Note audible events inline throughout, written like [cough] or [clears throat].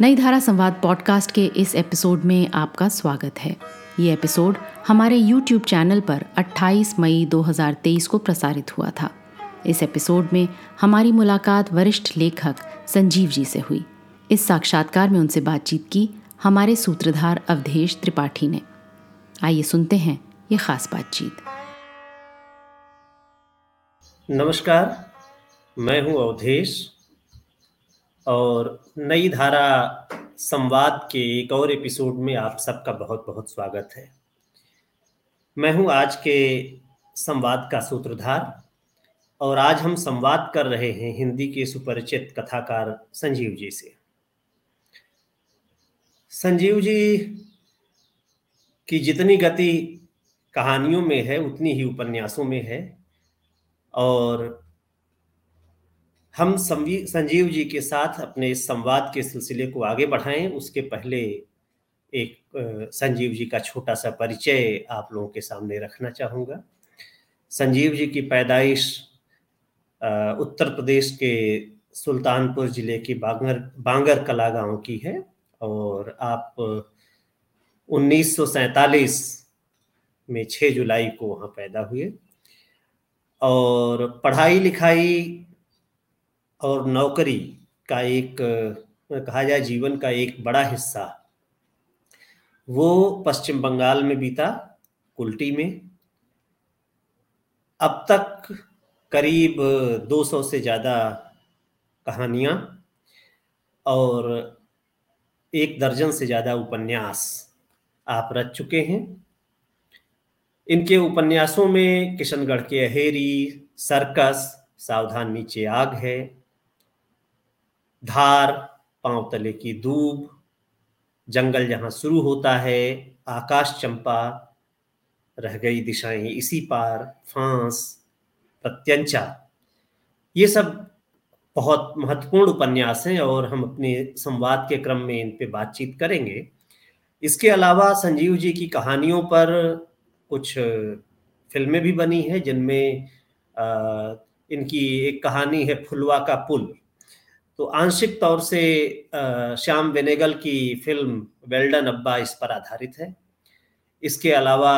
नई धारा संवाद पॉडकास्ट के इस एपिसोड में आपका स्वागत है। ये एपिसोड हमारे YouTube चैनल पर 28 मई 2023 को प्रसारित हुआ था। इस एपिसोड में हमारी मुलाकात वरिष्ठ लेखक संजीव जी से हुई। इस साक्षात्कार में उनसे बातचीत की हमारे सूत्रधार अवधेश त्रिपाठी ने। आइए सुनते हैं ये खास बातचीत। नमस्कार, मैं हूँ अवधेश। और नई धारा संवाद के एक और एपिसोड में आप सबका बहुत बहुत स्वागत है। मैं हूँ आज के संवाद का सूत्रधार और आज हम संवाद कर रहे हैं हिंदी के सुपरिचित कथाकार संजीव जी से। संजीव जी की जितनी गति कहानियों में है, उतनी ही उपन्यासों में है और हम संजीव जी के साथ अपने इस संवाद के सिलसिले को आगे बढ़ाएँ। उसके पहले एक संजीव जी का छोटा सा परिचय आप लोगों के सामने रखना चाहूँगा। संजीव जी की पैदाइश उत्तर प्रदेश के सुल्तानपुर ज़िले की बांगर बांगर कला गाँव की है और आप उन्नीस में 6 जुलाई को वहाँ पैदा हुए। और पढ़ाई लिखाई और नौकरी का एक, कहा जाए जीवन का एक बड़ा हिस्सा। वो पश्चिम बंगाल में बीता, कुल्टी में। अब तक करीब 200 से ज़्यादा कहानियाँ और एक दर्जन से ज़्यादा उपन्यास आप रच चुके हैं। इनके उपन्यासों में किशनगढ़ के अहेरी, सर्कस, सावधान नीचे आग है धार, पाँव तले की दूब जंगल जहाँ शुरू होता है, आकाश चंपा, रह गई दिशाएँ इसी पार, फांस, प्रत्यंचा। ये सब बहुत महत्वपूर्ण उपन्यास हैं और हम अपने संवाद के क्रम में इन पे बातचीत करेंगे। इसके अलावा संजीव जी की कहानियों पर कुछ फ़िल्में भी बनी हैं, जिनमें इनकी एक कहानी है, फुलवा का पुल। तो आंशिक तौर से श्याम वेनेगल की फ़िल्म वेल्डन अब्बा इस पर आधारित है। इसके अलावा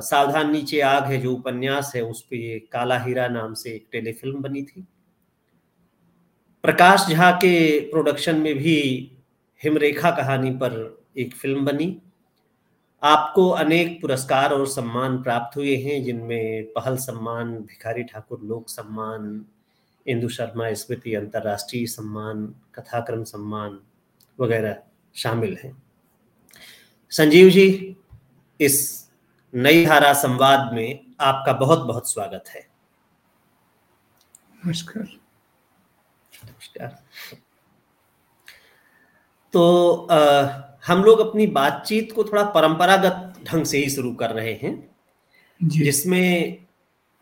सावधान नीचे आग है जो उपन्यास है, उस पर काला हीरा नाम से एक टेलीफिल्म बनी थी। प्रकाश झा के प्रोडक्शन में भी हिमरेखा कहानी पर एक फ़िल्म बनी। आपको अनेक पुरस्कार और सम्मान प्राप्त हुए हैं, जिनमें पहल सम्मान, भिखारी ठाकुर लोक सम्मान इंदु शर्मा स्मृति अंतर्राष्ट्रीय सम्मान कथाक्रम सम्मान वगैरह शामिल हैं। संजीव जी इस नई धारा संवाद में आपका बहुत बहुत स्वागत है। नमस्कार। नमस्कार। तो आ, हम लोग अपनी बातचीत को थोड़ा परंपरागत ढंग से ही शुरू कर रहे हैं जिसमें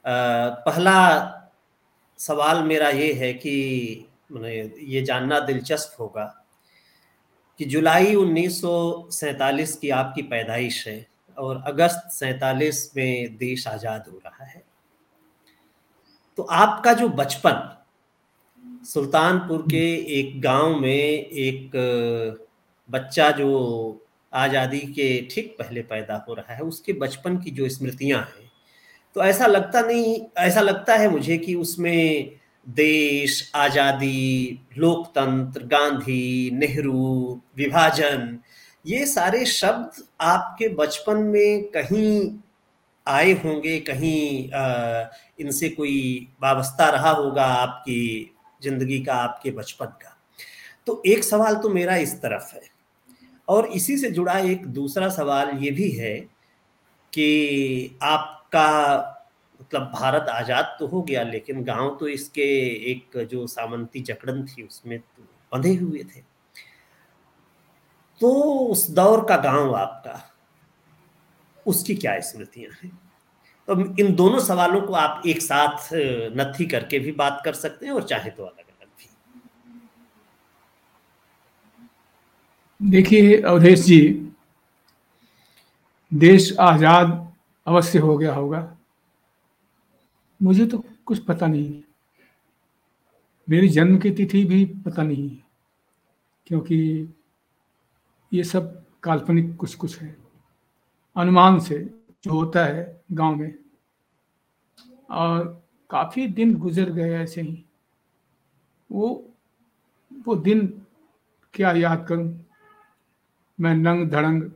पहला सवाल मेरा ये है कि मैंने ये जानना दिलचस्प होगा कि जुलाई उन्नीस की आपकी पैदाइश है और अगस्त सैतालीस में देश आज़ाद हो रहा है। तो आपका जो बचपन, सुल्तानपुर के एक गाँव में एक बच्चा जो आज़ादी के ठीक पहले पैदा हो रहा है, उसके बचपन की जो स्मृतियाँ हैं तो ऐसा लगता नहीं, ऐसा लगता है मुझे कि उसमें देश, आज़ादी, लोकतंत्र, गांधी, नेहरू, विभाजन, ये सारे शब्द आपके बचपन में कहीं आए होंगे, कहीं इनसे कोई वाबस्ता रहा होगा आपकी ज़िंदगी का, आपके बचपन का। तो एक सवाल तो मेरा इस तरफ़ है और इसी से जुड़ा एक दूसरा सवाल ये भी है कि आप का मतलब भारत आज़ाद तो हो गया, लेकिन गाँव तो इसके एक जो सामंती जकड़न थी, उसमें तो बंधे हुए थे। तो उस दौर का गाँव आपका, उसकी क्या स्मृतियाँ हैं? तो इन दोनों सवालों को आप एक साथ नथी करके भी बात कर सकते हैं और चाहे तो अलग अलग भी। देखिए, अवधेश जी, देश आज़ाद अवश्य हो गया होगा। मुझे तो कुछ पता नहीं है। मेरी जन्म की तिथि भी पता नहीं है, क्योंकि ये सब काल्पनिक कुछ कुछ है। अनुमान से जो होता है गाँव में। और काफ़ी दिन गुजर गए ऐसे ही। वो वो दिन क्या याद करूँ? मैं नंग धड़ंग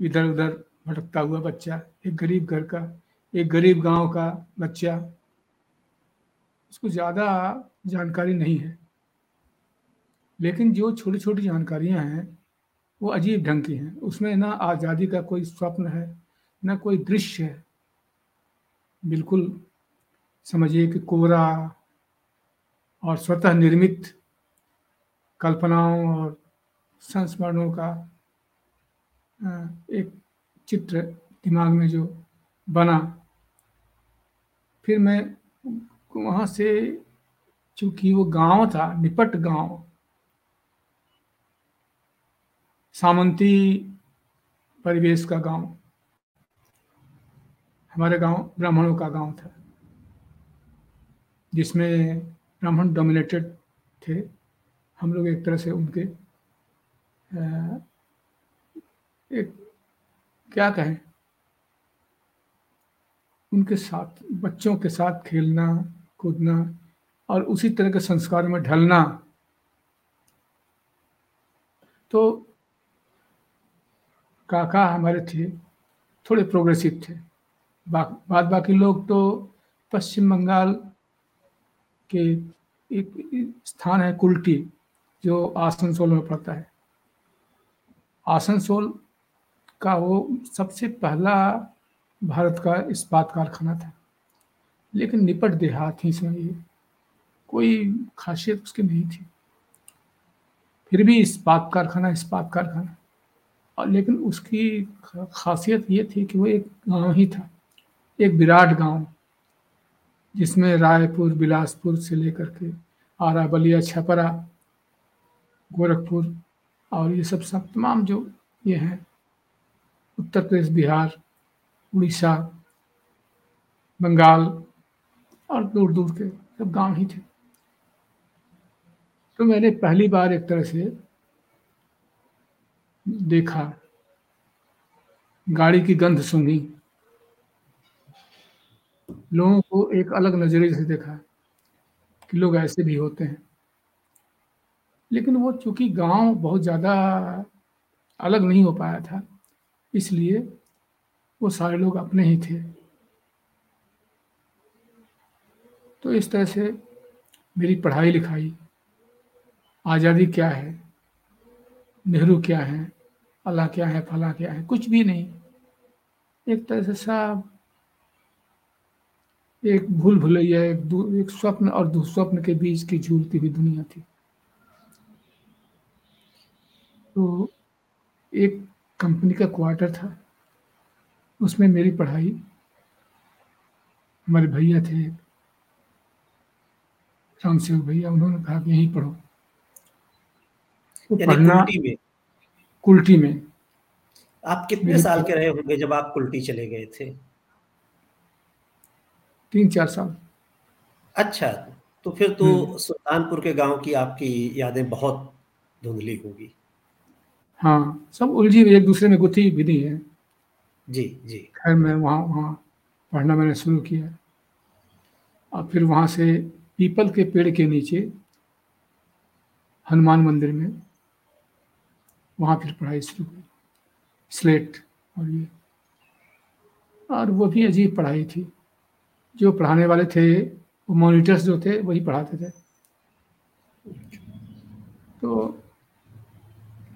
इधर उधर भटकता हुआ बच्चा, एक गरीब घर का, एक गरीब गाँव का बच्चा, उसको ज़्यादा जानकारी नहीं है। लेकिन जो छोटी छोटी जानकारियाँ हैं, वो अजीब ढंग की हैं। उसमें ना आज़ादी का कोई स्वप्न है, ना कोई दृश्य है। बिल्कुल समझिए कि कोरा और स्वतः निर्मित कल्पनाओं और संस्मरणों का एक चित्र दिमाग में जो बना, फिर मैं वहाँ से चूँकि वो गाँव था, निपट गाँव, सामंती परिवेश का गाँव, हमारे गाँव ब्राह्मणों का गाँव था, जिसमें ब्राह्मण डोमिनेटेड थे। हम लोग एक तरह से उनके एक क्या कहें? उनके साथ बच्चों के साथ खेलना कूदना और उसी तरह के संस्कार में ढलना। तो काका हमारे थे थोड़े प्रोग्रेसिव थे। बा, बाद बाकी लोग तो पश्चिम बंगाल के एक स्थान है कुल्टी जो आसनसोल में पड़ता है। आसनसोल का वो सबसे पहला भारत का इस्पात कारखाना था। लेकिन निपट देहात ही समझिए कोई खासियत उसकी नहीं थी। फिर भी इस्पात कारखाना इस्पात कारखाना। और लेकिन उसकी खासियत ये थी कि वो एक गाँव ही था, एक विराट गाँव, जिसमें रायपुर, बिलासपुर से लेकर के आरा, बलिया, छपरा, गोरखपुर और ये सब सब तमाम जो ये हैं उत्तर प्रदेश, बिहार, उड़ीसा, बंगाल और दूर दूर के सब गाँव ही थे। तो मैंने पहली बार एक तरह से देखा, गाड़ी की गंध सूंघी लोगों को एक अलग नज़रिए से देखा कि लोग ऐसे भी होते हैं। लेकिन वो चूँकि गाँव बहुत ज़्यादा अलग नहीं हो पाया था इसलिए वो सारे लोग अपने ही थे। तो इस तरह से मेरी पढ़ाई लिखाई। आज़ादी क्या है? नेहरू क्या है? अल्लाह क्या है? फला क्या है? कुछ भी नहीं। एक तरह से सब एक भूल भुलैया, एक एक स्वप्न और दुस्वप्न के बीच की झूलती हुई दुनिया थी। तो एक कंपनी का क्वार्टर था। उसमें मेरी पढ़ाई हमारे भैया थे राम सिंह भैया उन्होंने कहा कि यहीं पढ़ो। तो पढ़ना कुल्टी में? कुल्टी में। आप कितने साल के रहे होंगे जब आप कुल्टी चले गए थे? तीन चार साल। अच्छा तो फिर तो हम्म। सुल्तानपुर के गाँव की आपकी यादें बहुत धुंधली होगी। हाँ सब उलझी हुई एक दूसरे में गुथी विधि है। जी जी। खैर मैं वहाँ वहाँ पढ़ना मैंने शुरू किया। और फिर वहाँ से पीपल के पेड़ के नीचे हनुमान मंदिर में वहाँ फिर पढ़ाई शुरू हुई। स्लेट और ये। और वो भी अजीब पढ़ाई थी। जो पढ़ाने वाले थे वो मॉनिटर्स जो थे वही पढ़ाते थे। तो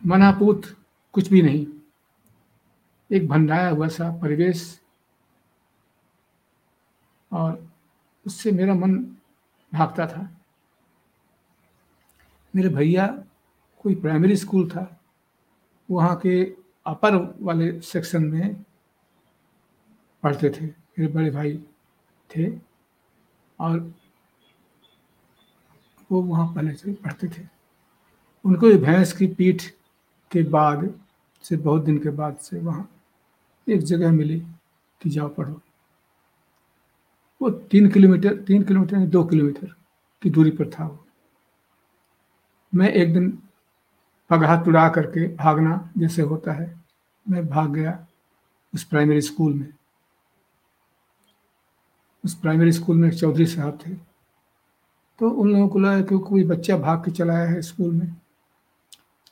मनापूत कुछ भी नहीं। एक भंडाया हुआ सा परिवेश। और उससे मेरा मन भागता था। मेरे भैया कोई प्राइमरी स्कूल था। वहाँ के अपर वाले सेक्शन में पढ़ते थे। मेरे बड़े भाई थे। और वो वहाँ पहले से पढ़ते थे। उनको भी भैंस की पीठ के बाद से, बहुत दिन के बाद से वहाँ एक जगह मिली कि जाओ पढ़ो। वो तीन किलोमीटर तीन किलोमीटर दो किलोमीटर की दूरी पर था वो। मैं एक दिन पगहा तुड़ा करके भागना जैसे होता है, मैं भाग गया उस प्राइमरी स्कूल में। उस प्राइमरी स्कूल में चौधरी साहब थे। तो उन लोगों को लगा कि कोई बच्चा भाग के चलाया है स्कूल में।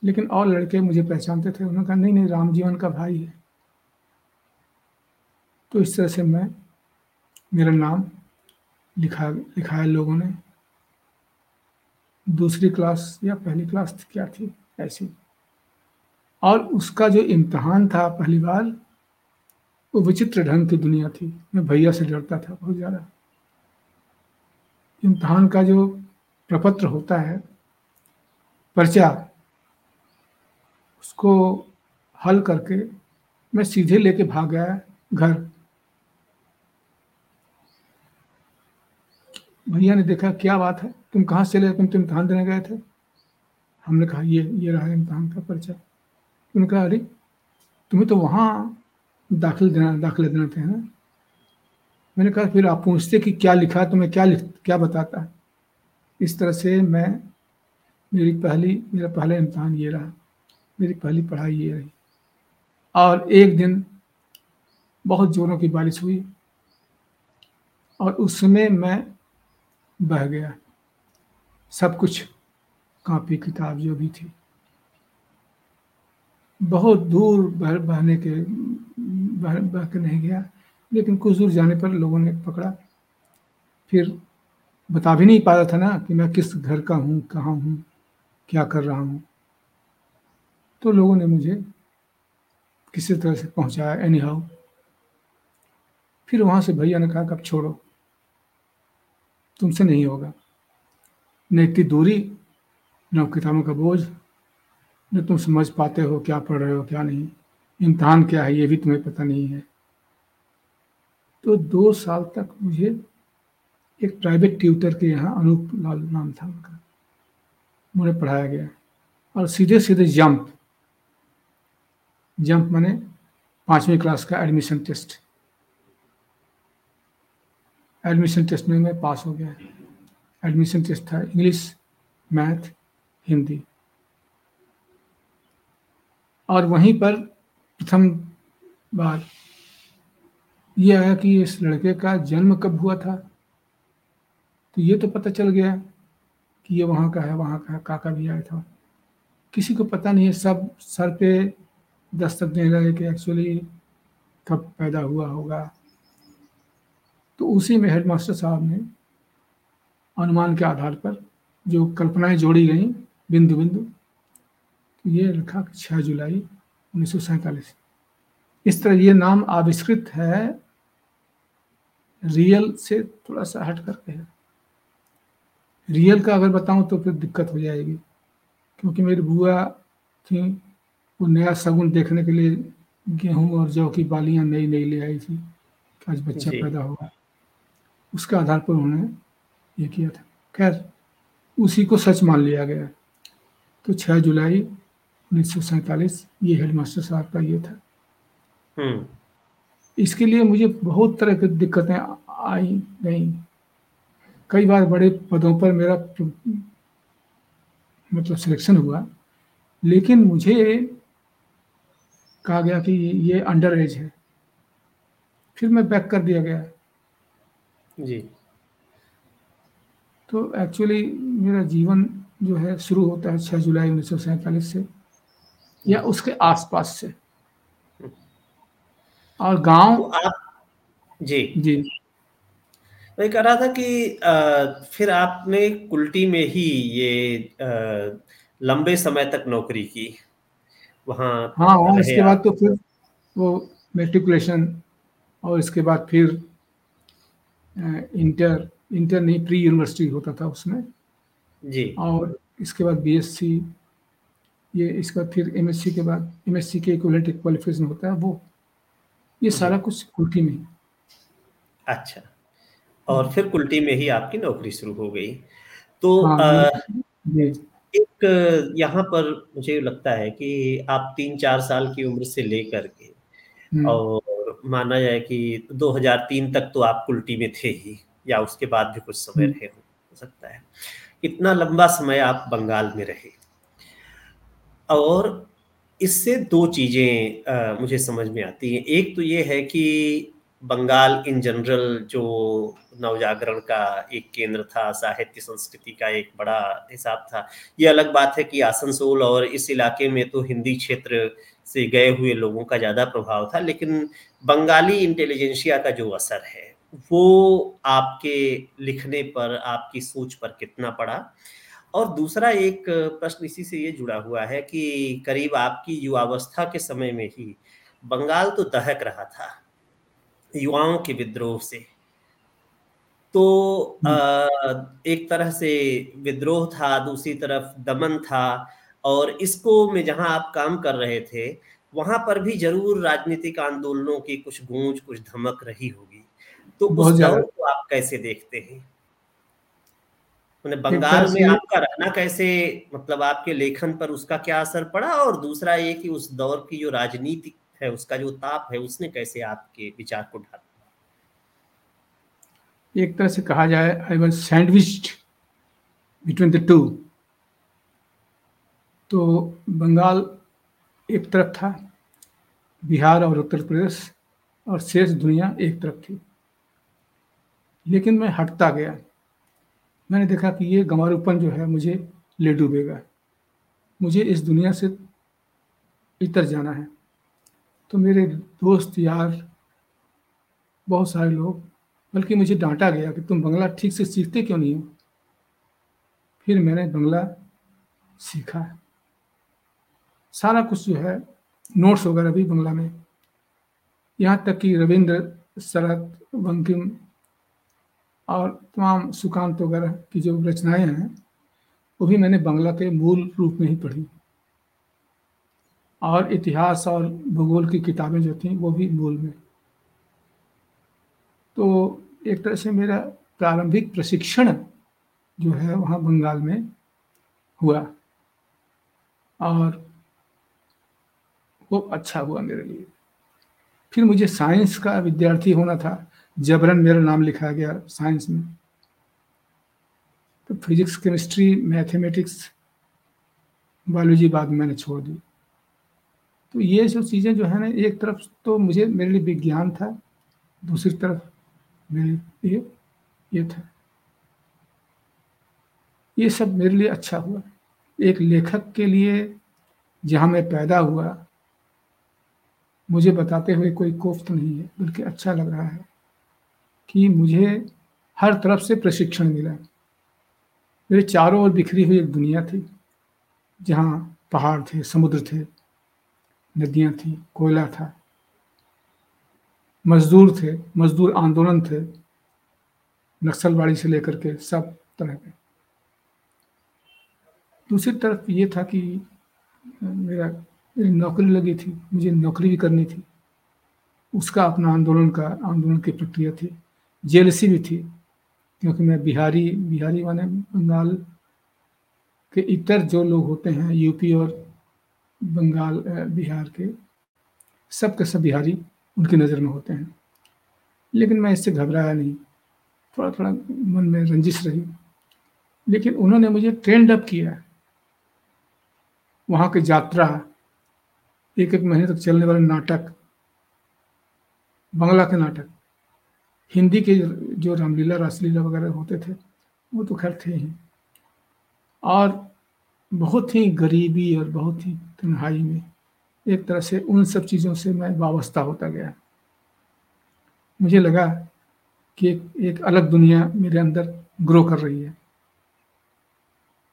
लेकिन और लड़के मुझे पहचानते थे। उन्होंने कहा, नहीं नहीं, राम जीवन का भाई है। तो इस तरह से मैं, मेरा नाम लिखा, लिखाया लोगों ने। दूसरी क्लास या पहली क्लास क्या थी? ऐसी। और उसका जो इम्तहान था पहली बार, वो विचित्र ढंग की दुनिया थी। मैं भैया से डरता था बहुत ज़्यादा। इम्तहान का जो प्रपत्र होता है, पर्चा उसको हल करके मैं सीधे लेके भाग गया घर। भैया ने देखा, क्या बात है? तुम कहाँ से चले तुम तो इम्तहान देने गए थे? हमने कहा, ये ये रहा इम्तहान का पर्चा उन्होंने कहा, अरे, तुम्हें तो वहाँ दाखिल देना, दाखिले देना थे ना? मैंने कहा, फिर आप पूछते कि क्या लिखा, तुम्हें क्या लिख, क्या बताता? है इस तरह से मैं, मेरी पहली, मेरा पहला इम्तहान ये रहा। मेरी पहली पढ़ाई ये रही। और एक दिन बहुत ज़ोरों की बारिश हुई और उसमें मैं बह गया। सब कुछ कापी किताब जो भी थी। बहुत दूर बह बहने के बह, बह के नहीं गया लेकिन कुछ दूर जाने पर लोगों ने पकड़ा। फिर बता भी नहीं पा रहा था ना कि मैं किस घर का हूँ कहाँ हूँ क्या कर रहा हूँ। तो लोगों ने मुझे किसी तरह से पहुँचाया एनी हाउ फिर वहाँ से भैया ने कहा, कब छोड़ो? तुमसे नहीं होगा। न इतनी दूरी, न किताबों का बोझ, न तुम समझ पाते हो क्या पढ़ रहे हो, क्या नहीं। इम्तहान क्या है, ये भी तुम्हें पता नहीं है। तो दो साल तक मुझे एक प्राइवेट ट्यूटर के यहाँ अनूप लाल नाम था उनका। मुझे पढ़ाया गया। और सीधे सीधे जंप जंप माने पांचवी क्लास का एडमिशन टेस्ट। एडमिशन टेस्ट में मैं पास हो गया। एडमिशन टेस्ट था इंग्लिश, मैथ, हिंदी। और वहीं पर प्रथम बार ये आया कि इस लड़के का जन्म कब हुआ था? तो ये तो पता चल गया कि ये वहाँ का है, वहाँ का है, काका भी आया था। किसी को पता नहीं है, सब सर पे दस्तक देने लगे कि एक्चुअली कब पैदा हुआ होगा। तो उसी में हेडमास्टर साहब ने अनुमान के आधार पर जो कल्पनाएँ जोड़ी गई बिंदु बिंदु तो ये लिखा कि छः जुलाई उन्नीस इस तरह ये नाम आविष्कृत है रियल से थोड़ा सा हट करके है। रियल का अगर बताऊँ तो फिर दिक्कत हो जाएगी, क्योंकि मेरी बुआ थी वो नया सगुन देखने के लिए गेहूँ और जौ की बालियाँ नई नई ले आई थी। आज बच्चा पैदा होगा उसके आधार पर उन्होंने ये किया था। खैर उसी को सच मान लिया गया। तो छह जुलाई उन्नीस सौ सैतालीस ये हेडमास्टर साहब का ये था। हम्म। इसके लिए मुझे बहुत तरह की दिक्कतें आई गई कई बार बड़े पदों पर मेरा मतलब सिलेक्शन हुआ। लेकिन मुझे कहा गया कि ये अंडर एज है। फिर मैं बैक कर दिया गया। जी। तो एक्चुअली मेरा जीवन जो है शुरू होता है छह जुलाई उन्नीस से या उसके आसपास से। और गाँव तो आप जी। जी। मैं कह रहा था कि आ, फिर आपने कुल्टी में ही ये आ, लंबे समय तक नौकरी की। वहाँ हाँ वहाँ इसके बाद तो फिर वो मेट्रिकुलेशन और इसके बाद फिर इंटर इंटर नहीं प्री यूनिवर्सिटी होता था उसमें। जी। और इसके बाद बीएससी ये इसके बाद फिर एमएससी के बाद एमएससी के इक्वलेंट क्वालिफिकेशन होता है वो। ये सारा कुछ कुल्टी में। अच्छा। और फिर कुल्टी में ही आपकी नौकरी शुरू हो गई। तो हाँ, एक यहाँ पर मुझे लगता है कि आप तीन चार साल की उम्र से लेकर के हम्म। और माना जाए कि 2003 तक तो आप कुल्टी में थे ही या उसके बाद भी कुछ समय हम्म। रहे हो सकता है इतना लंबा समय आप बंगाल में रहे और इससे दो चीज़ें मुझे समझ में आती हैं एक तो ये है कि बंगाल इन जनरल जो नवजागरण का एक केंद्र था, साहित्य संस्कृति का एक बड़ा हिसाब था। ये अलग बात है कि आसनसोल और इस इलाके में तो हिंदी क्षेत्र से गए हुए लोगों का ज़्यादा प्रभाव था, लेकिन बंगाली इंटेलिजेंसिया का जो असर है, वो आपके लिखने पर, आपकी सोच पर कितना पड़ा? और दूसरा एक प्रश्न इसी से ये जुड़ा हुआ है कि करीब आपकी युवावस्था के समय में ही बंगाल तो दहक रहा था। युवाओं के विद्रोह से। तो हम्म। एक तरह से विद्रोह था दूसरी तरफ़ दमन था और इसको में जहाँ आप काम कर रहे थे वहाँ पर भी ज़रूर राजनीतिक आंदोलनों की कुछ गूंज कुछ धमक रही होगी। तो उस दौर को आप कैसे देखते हैं? बंगाल में आपका रहना कैसे मतलब आपके लेखन पर उसका क्या असर पड़ा? और दूसरा ये कि उस दौर की जो राजनीति है, उसका जो ताप है, उसने कैसे आपके विचार को ढाला? एक तरह से कहा जाए I was sandwich between the two तो बंगाल एक तरफ़ था, बिहार और उत्तर प्रदेश और शेष दुनिया एक तरफ़ थी। लेकिन मैं हटता गया। मैंने देखा कि ये गंवारूपन जो है, मुझे ले डूबेगा। मुझे इस दुनिया से इतर जाना है। तो मेरे दोस्त यार, बहुत सारे लोग, बल्कि मुझे डांटा गया कि तुम बंगला ठीक से सीखते क्यों नहीं हो? फिर मैंने बंगला सीखा। सारा कुछ जो है नोट्स वगैरह भी बंगला में। यहाँ तक कि रविंद्र, शरद, बंकिम और तमाम सुकांत वगैरह की जो रचनाएँ हैं, वो भी मैंने बंगला के मूल रूप में ही पढ़ी। और इतिहास और भूगोल की किताबें जो थी, वो भी मूल में तो एक तरह से मेरा प्रारंभिक प्रशिक्षण जो है, वहाँ बंगाल में हुआ और वो अच्छा हुआ मेरे लिए। फिर मुझे साइंस का विद्यार्थी होना था, जबरन मेरा नाम लिखा गया साइंस में। तो फिजिक्स, केमिस्ट्री, मैथमेटिक्स, बायोलॉजी बाद मैंने छोड़ दी। तो ये सब चीज़ें जो है ना, एक तरफ़ तो मुझे, मेरे लिए विज्ञान था, दूसरी तरफ़ मेरे लिए ये था। ये सब मेरे लिए अच्छा हुआ। एक लेखक के लिए जहाँ मैं पैदा हुआ, मुझे बताते हुए कोई कोफ्त नहीं है, बल्कि अच्छा लग रहा है कि मुझे हर तरफ़ से प्रशिक्षण मिला। मेरे चारों ओर बिखरी हुई एक दुनिया थी, जहाँ पहाड़ थे, समुद्र थे नदियाँ थी, कोयला था। मजदूर थे, मजदूर आंदोलन थे नक्सलवाड़ी से लेकर के सब तरह के। दूसरी तरफ़ ये था कि, मेरा मेरी नौकरी लगी थी, मुझे नौकरी भी करनी थी। उसका अपना आंदोलन का, आंदोलन की प्रक्रिया थी। जेलसी भी थी, क्योंकि मैं बिहारी बिहारी माने बंगाल के इतर जो लोग होते हैं, यूपी और बंगाल बिहार के सब के सब बिहारी उनकी नज़र में होते हैं। लेकिन मैं इससे घबराया नहीं। थोड़ा थोड़ा मन में रंजिश रही। लेकिन उन्होंने मुझे ट्रेंड अप किया। वहाँ की यात्रा एक एक महीने तक चलने वाले नाटक, बंगला के नाटक, हिंदी के जो रामलीला, रासलीला वगैरह होते थे, वो तो खैर थे ही। और बहुत ही गरीबी और बहुत ही तन्हाई में एक तरह से उन सब चीज़ों से मैं वाबस्ता होता गया। मुझे लगा कि एक, एक अलग दुनिया मेरे अंदर ग्रो कर रही है।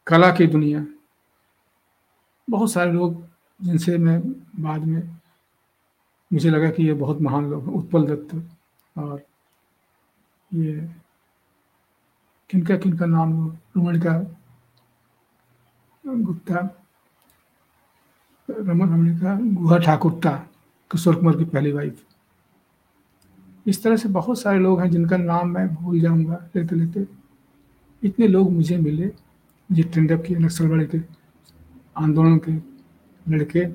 कला की दुनिया। बहुत सारे लोग जिनसे मैं बाद में मुझे लगा कि ये बहुत महान लोग हैं उत्पल दत्त और ये किनका किनका नाम रमणिका गुप्ता, रमन रमणिका गुहा ठाकुरता, किशोर कुमार की पहली वाइफ इस तरह से बहुत सारे लोग हैं जिनका नाम मैं भूल जाऊँगा, लेते लेते। इतने लोग मुझे मिले, मुझे ट्रेंडअप किए नक्सलवाड़ी के आंदोलन के लड़के,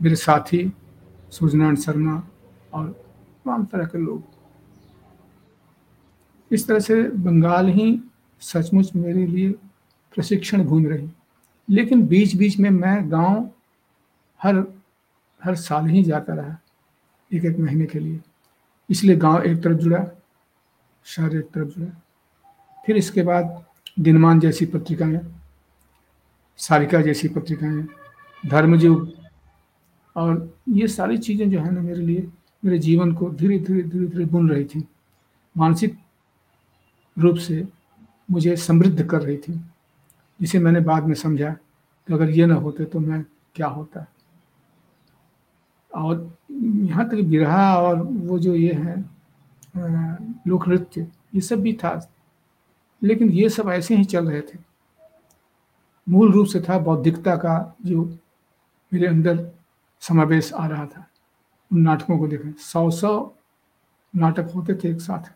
मेरे साथी सूर्यनारायण शर्मा और तमाम तरह के लोग। इस तरह से बंगाल ही सचमुच मेरे लिए प्रशिक्षण भूमि रही। लेकिन बीच बीच में मैं गाँव हर हर साल ही जाता रहा एक एक महीने के लिए। इसलिए गाँव एक तरफ़ जुड़ा, शहर एक तरफ़ जुड़ा। फिर इसके बाद दिनमान जैसी पत्रिकाएँ, सारिका जैसी पत्रिकाएँ धर्मयुग और ये सारी चीज़ें जो है ना मेरे लिए, मेरे जीवन को धीरे धीरे धीरे धीरे बुन रही थी। मानसिक रूप से मुझे समृद्ध कर रही थी। जिसे मैंने बाद में समझा कि अगर ये ना होते तो मैं क्या होता। और यहाँ तक बिरहा और वो जो ये है लोक नृत्य ये सब भी था। लेकिन ये सब ऐसे ही चल रहे थे। मूल रूप से था बौद्धिकता का जो मेरे अंदर समावेश आ रहा था। उन नाटकों को देखें, सौ सौ नाटक होते थे एक साथ।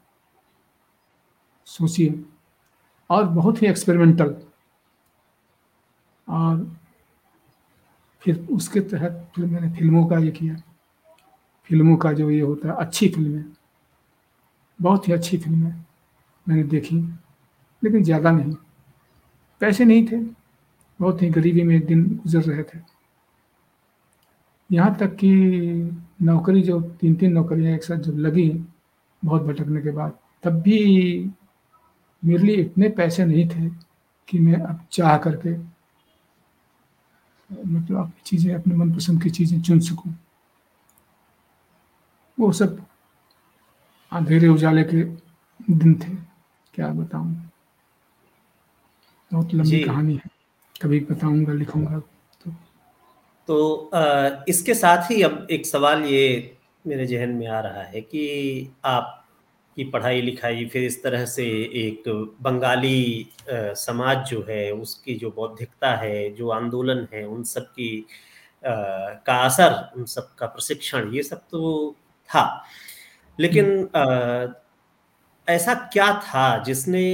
सोचिए। और बहुत ही एक्सपेरिमेंटल और फिर उसके तहत फिर मैंने फ़िल्मों का ये किया। फ़िल्मों का जो ये होता है, अच्छी फ़िल्में। बहुत ही अच्छी फ़िल्में मैंने देखी, लेकिन ज़्यादा नहीं। पैसे नहीं थे। बहुत ही गरीबी में दिन गुजर रहे थे। यहाँ तक कि नौकरी जो तीन तीन नौकरियाँ एक साथ जब लगी, बहुत भटकने के बाद, तब भी मेरे लिए इतने पैसे नहीं थे कि मैं अब चाह करके मतलब अपनी चीज़ें अपने मनपसंद की चीज़ें चुन सकूँ। वो सब अंधेरे उजाले के दिन थे क्या बताऊँ। बहुत लंबी कहानी है। कभी बताऊँगा लिखूँगा तो। तो आ, इसके साथ ही अब एक सवाल ये मेरे जहन में आ रहा है कि आप की पढ़ाई लिखाई फिर इस तरह से एक बंगाली समाज जो है उसकी जो बौद्धिकता है जो आंदोलन है उन सब की का असर उन सब का प्रशिक्षण ये सब तो था। लेकिन हम्म। ऐसा क्या था जिसने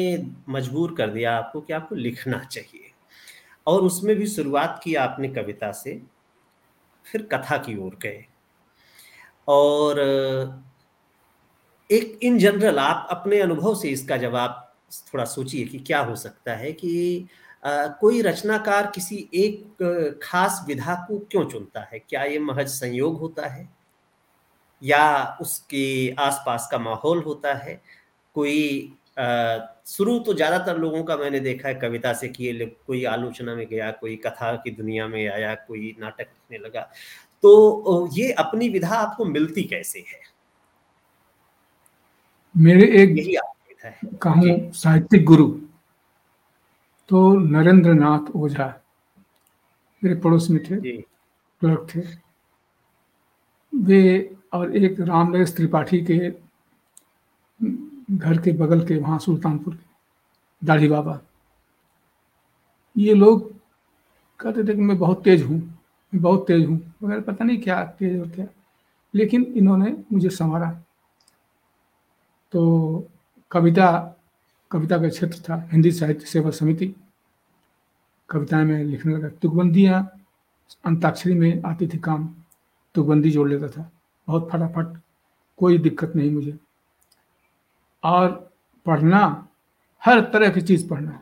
मजबूर कर दिया आपको कि आपको लिखना चाहिए? और उसमें भी शुरुआत की आपने कविता से फिर कथा की ओर गए। और एक इन जनरल आप अपने अनुभव से इसका जवाब थोड़ा सोचिए कि क्या हो सकता है कि आ, कोई रचनाकार किसी एक खास विधा को क्यों चुनता है? क्या ये महज संयोग होता है? या उसके आसपास का माहौल होता है? कोई शुरू तो ज़्यादातर लोगों का मैंने देखा है कविता से किए कोई आलोचना में गया कोई कथा की दुनिया में आया कोई नाटक लिखने लगा। तो ये अपनी विधा आपको मिलती कैसे है? मेरे एक कहूँ साहित्यिक गुरु तो नरेंद्र नाथ ओझा मेरे पड़ोस में थे क्लर्क थे। वे और एक रामनरेश त्रिपाठी के घर के बगल के वहाँ सुल्तानपुर के दाढ़ी बाबा। ये लोग कहते थे कि मैं बहुत तेज हूँ मैं बहुत तेज हूँ मगर पता नहीं क्या तेज और क्या। लेकिन इन्होंने मुझे संवारा। तो कविता कविता का क्षेत्र था, हिंदी साहित्य सेवा समिति। कविताएँ में लिखने लगा तुकबंदियाँ अंताक्षरी में आती थी काम तुकबंदी जोड़ लेता था। बहुत फटाफट, कोई दिक्कत नहीं मुझे। और पढ़ना, हर तरह की चीज़ पढ़ना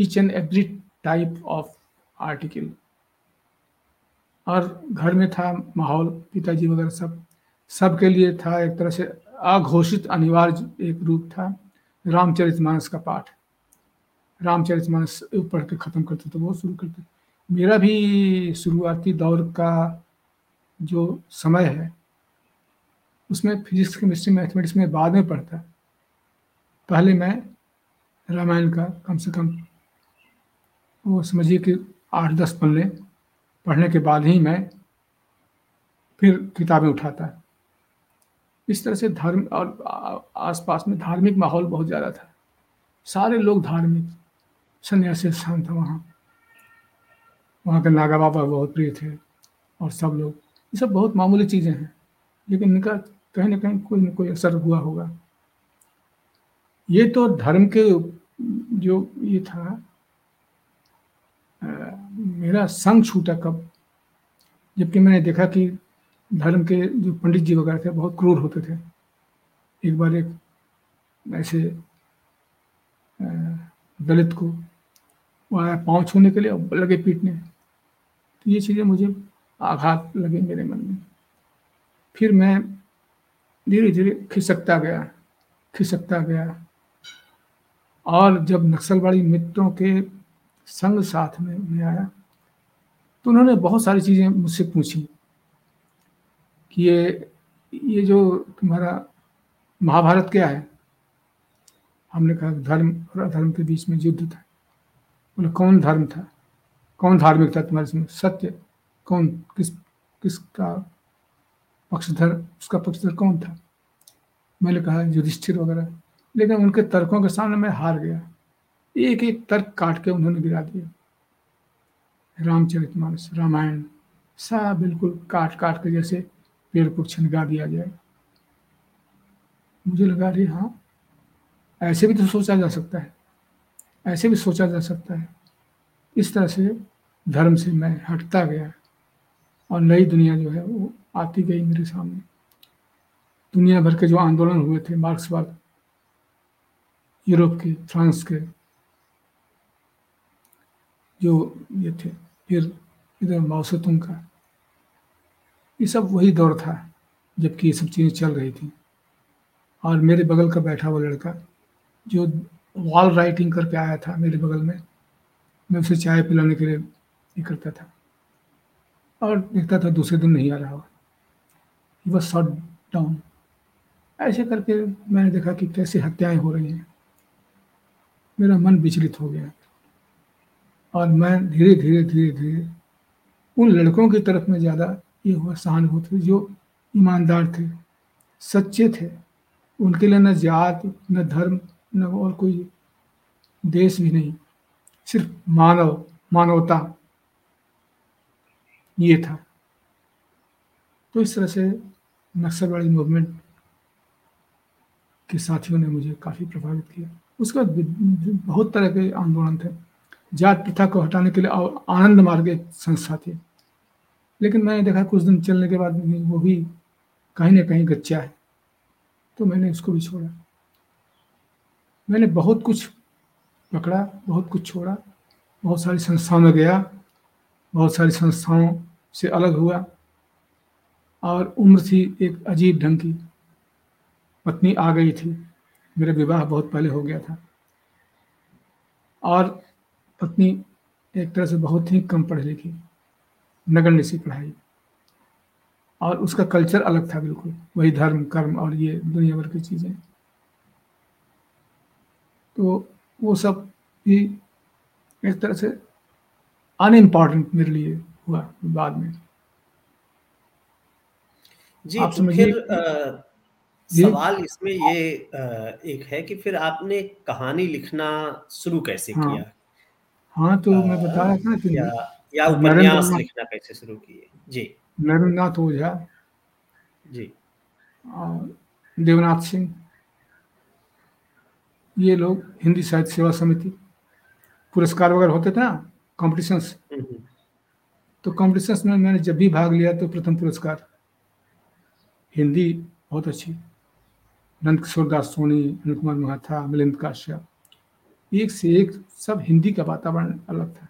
each and every type of article और घर में था, माहौल, पिताजी वगैरह सब, सबके लिए था एक तरह से अघोषित अनिवार्य एक रूप था रामचरितमानस का पाठ। रामचरितमानस पढ़ के ख़त्म करते तो वो शुरू करते। मेरा भी शुरुआती दौर का जो समय है, उसमें फिजिक्स केमिस्ट्री मैथमेटिक्स में बाद में पढ़ता। पहले मैं रामायण का कम से कम, वो समझिए कि आठ दस पन्ने पढ़ने के बाद ही मैं फिर किताबें उठाता। इस तरह से धर्म और आसपास में धार्मिक माहौल बहुत ज़्यादा था। सारे लोग धार्मिक सन्यासी स्थान था वहाँ। वहाँ के नागा बाबा बहुत प्रिय थे और सब लोग। ये सब बहुत मामूली चीज़ें हैं लेकिन इनका कहीं ना कहीं कोई ना कोई असर हुआ होगा। ये तो धर्म के जो ये था आ, मेरा संग छूटा कब? जबकि मैंने देखा कि धर्म के जो पंडित जी वगैरह थे, बहुत क्रूर होते थे। एक बार एक ऐसे दलित को वो आया पाँव छूने के लिए लगे पीटने तो ये चीज़ें मुझे आघात लगे मेरे मन में। फिर मैं धीरे धीरे खिसकता गया खिसकता गया। और जब नक्सलवाड़ी मित्रों के संग साथ में मैं आया तो उन्होंने बहुत सारी चीज़ें मुझसे पूछी। कि ये ये जो तुम्हारा महाभारत क्या है? हमने कहा धर्म और अधर्म के बीच में युद्ध था। बोले, कौन धर्म था? कौन धार्मिक था तुम्हारे समय सत्य? कौन, किस, किसका पक्षधर उसका पक्षधर कौन था? मैंने कहा, युधिष्ठिर वगैरह। लेकिन उनके तर्कों के सामने मैं हार गया। एक एक तर्क काट के उन्होंने गिरा दिया। रामचरित मानस रामायण सा बिल्कुल काट काट के जैसे पेड़ को छनगा दिया जाए। मुझे लगा, अरे हाँ ऐसे भी तो सोचा जा सकता है। ऐसे भी सोचा जा सकता है। इस तरह से धर्म से मैं हटता गया और नई दुनिया जो है वो आती गई मेरे सामने। दुनिया भर के जो आंदोलन हुए थे, मार्क्सवाद, यूरोप के, फ्रांस के, जो ये थे, फिर इधर माओसेतुंग का ये सब वही दौर था, जबकि ये सब चीज़ें चल रही थी। और मेरे बगल का बैठा हुआ लड़का, जो वॉल राइटिंग करके आया था मेरे बगल में, मैं उसे चाय पिलाने के लिए ये करता था। और देखता था दूसरे दिन नहीं आ रहा हुआ शॉट डाउन ऐसे करके मैंने देखा कि कैसे हत्याएँ हो रही हैं। मेरा मन विचलित हो गया। और मैं धीरे धीरे धीरे धीरे उन लड़कों की तरफ़ में ज़्यादा ये हुआ सहानुभूति जो ईमानदार थे, सच्चे थे। उनके लिए न जात, न धर्म, न और कोई देश भी नहीं, सिर्फ़ मानव, मानवता ये था। तो इस तरह से नक्सलवाड़ी मूवमेंट के साथियों ने मुझे काफ़ी प्रभावित किया। उसके बाद बहुत तरह के आंदोलन थे। जात प्रथा को हटाने के लिए आनंद मार्ग एक संस्था थी। लेकिन मैंने देखा कुछ दिन चलने के बाद वो भी कहीं ना कहीं गच्चा है। तो मैंने उसको भी छोड़ा। मैंने बहुत कुछ पकड़ा, बहुत कुछ छोड़ा। बहुत सारी संस्थाओं में गया। बहुत सारी संस्थाओं से अलग हुआ। और उम्र थी एक अजीब ढंग की। पत्नी आ गई थी। मेरा विवाह बहुत पहले हो गया था। और पत्नी एक तरह से बहुत ही कम पढ़ी लिखी। नगण्य सी पढ़ाई। और उसका कल्चर अलग था बिल्कुल। वही धर्म कर्म और ये दुनिया भर की चीज़ें। तो वो सब भी एक तरह से अनइम्पॉर्टेंट मेरे लिए हुआ बाद में। जी आप तो फिर आ, सवाल इसमें ये आ, एक है कि फिर आपने कहानी लिखना शुरू कैसे हाँ, किया? हाँ तो आ, मैं बता रहा था कि या, उपन्यास लिखना कैसे शुरू किए? जी। नरेंद्रनाथ ओझा। जी। देवनाथ सिंह। ये लोग हिंदी साहित्य सेवा समिति। पुरस्कार वगैरह होते थे ना कॉम्पिटिशन्स हम्म, हम्म। तो कॉम्पिटिशन्स में मैंने जब भी भाग लिया तो प्रथम पुरस्कार। हिंदी बहुत अच्छी। नंद किशोर दास सोनी अनिल कुमार महाथा मिलिंद काश्यप। एक से एक सब हिंदी का वातावरण अलग था।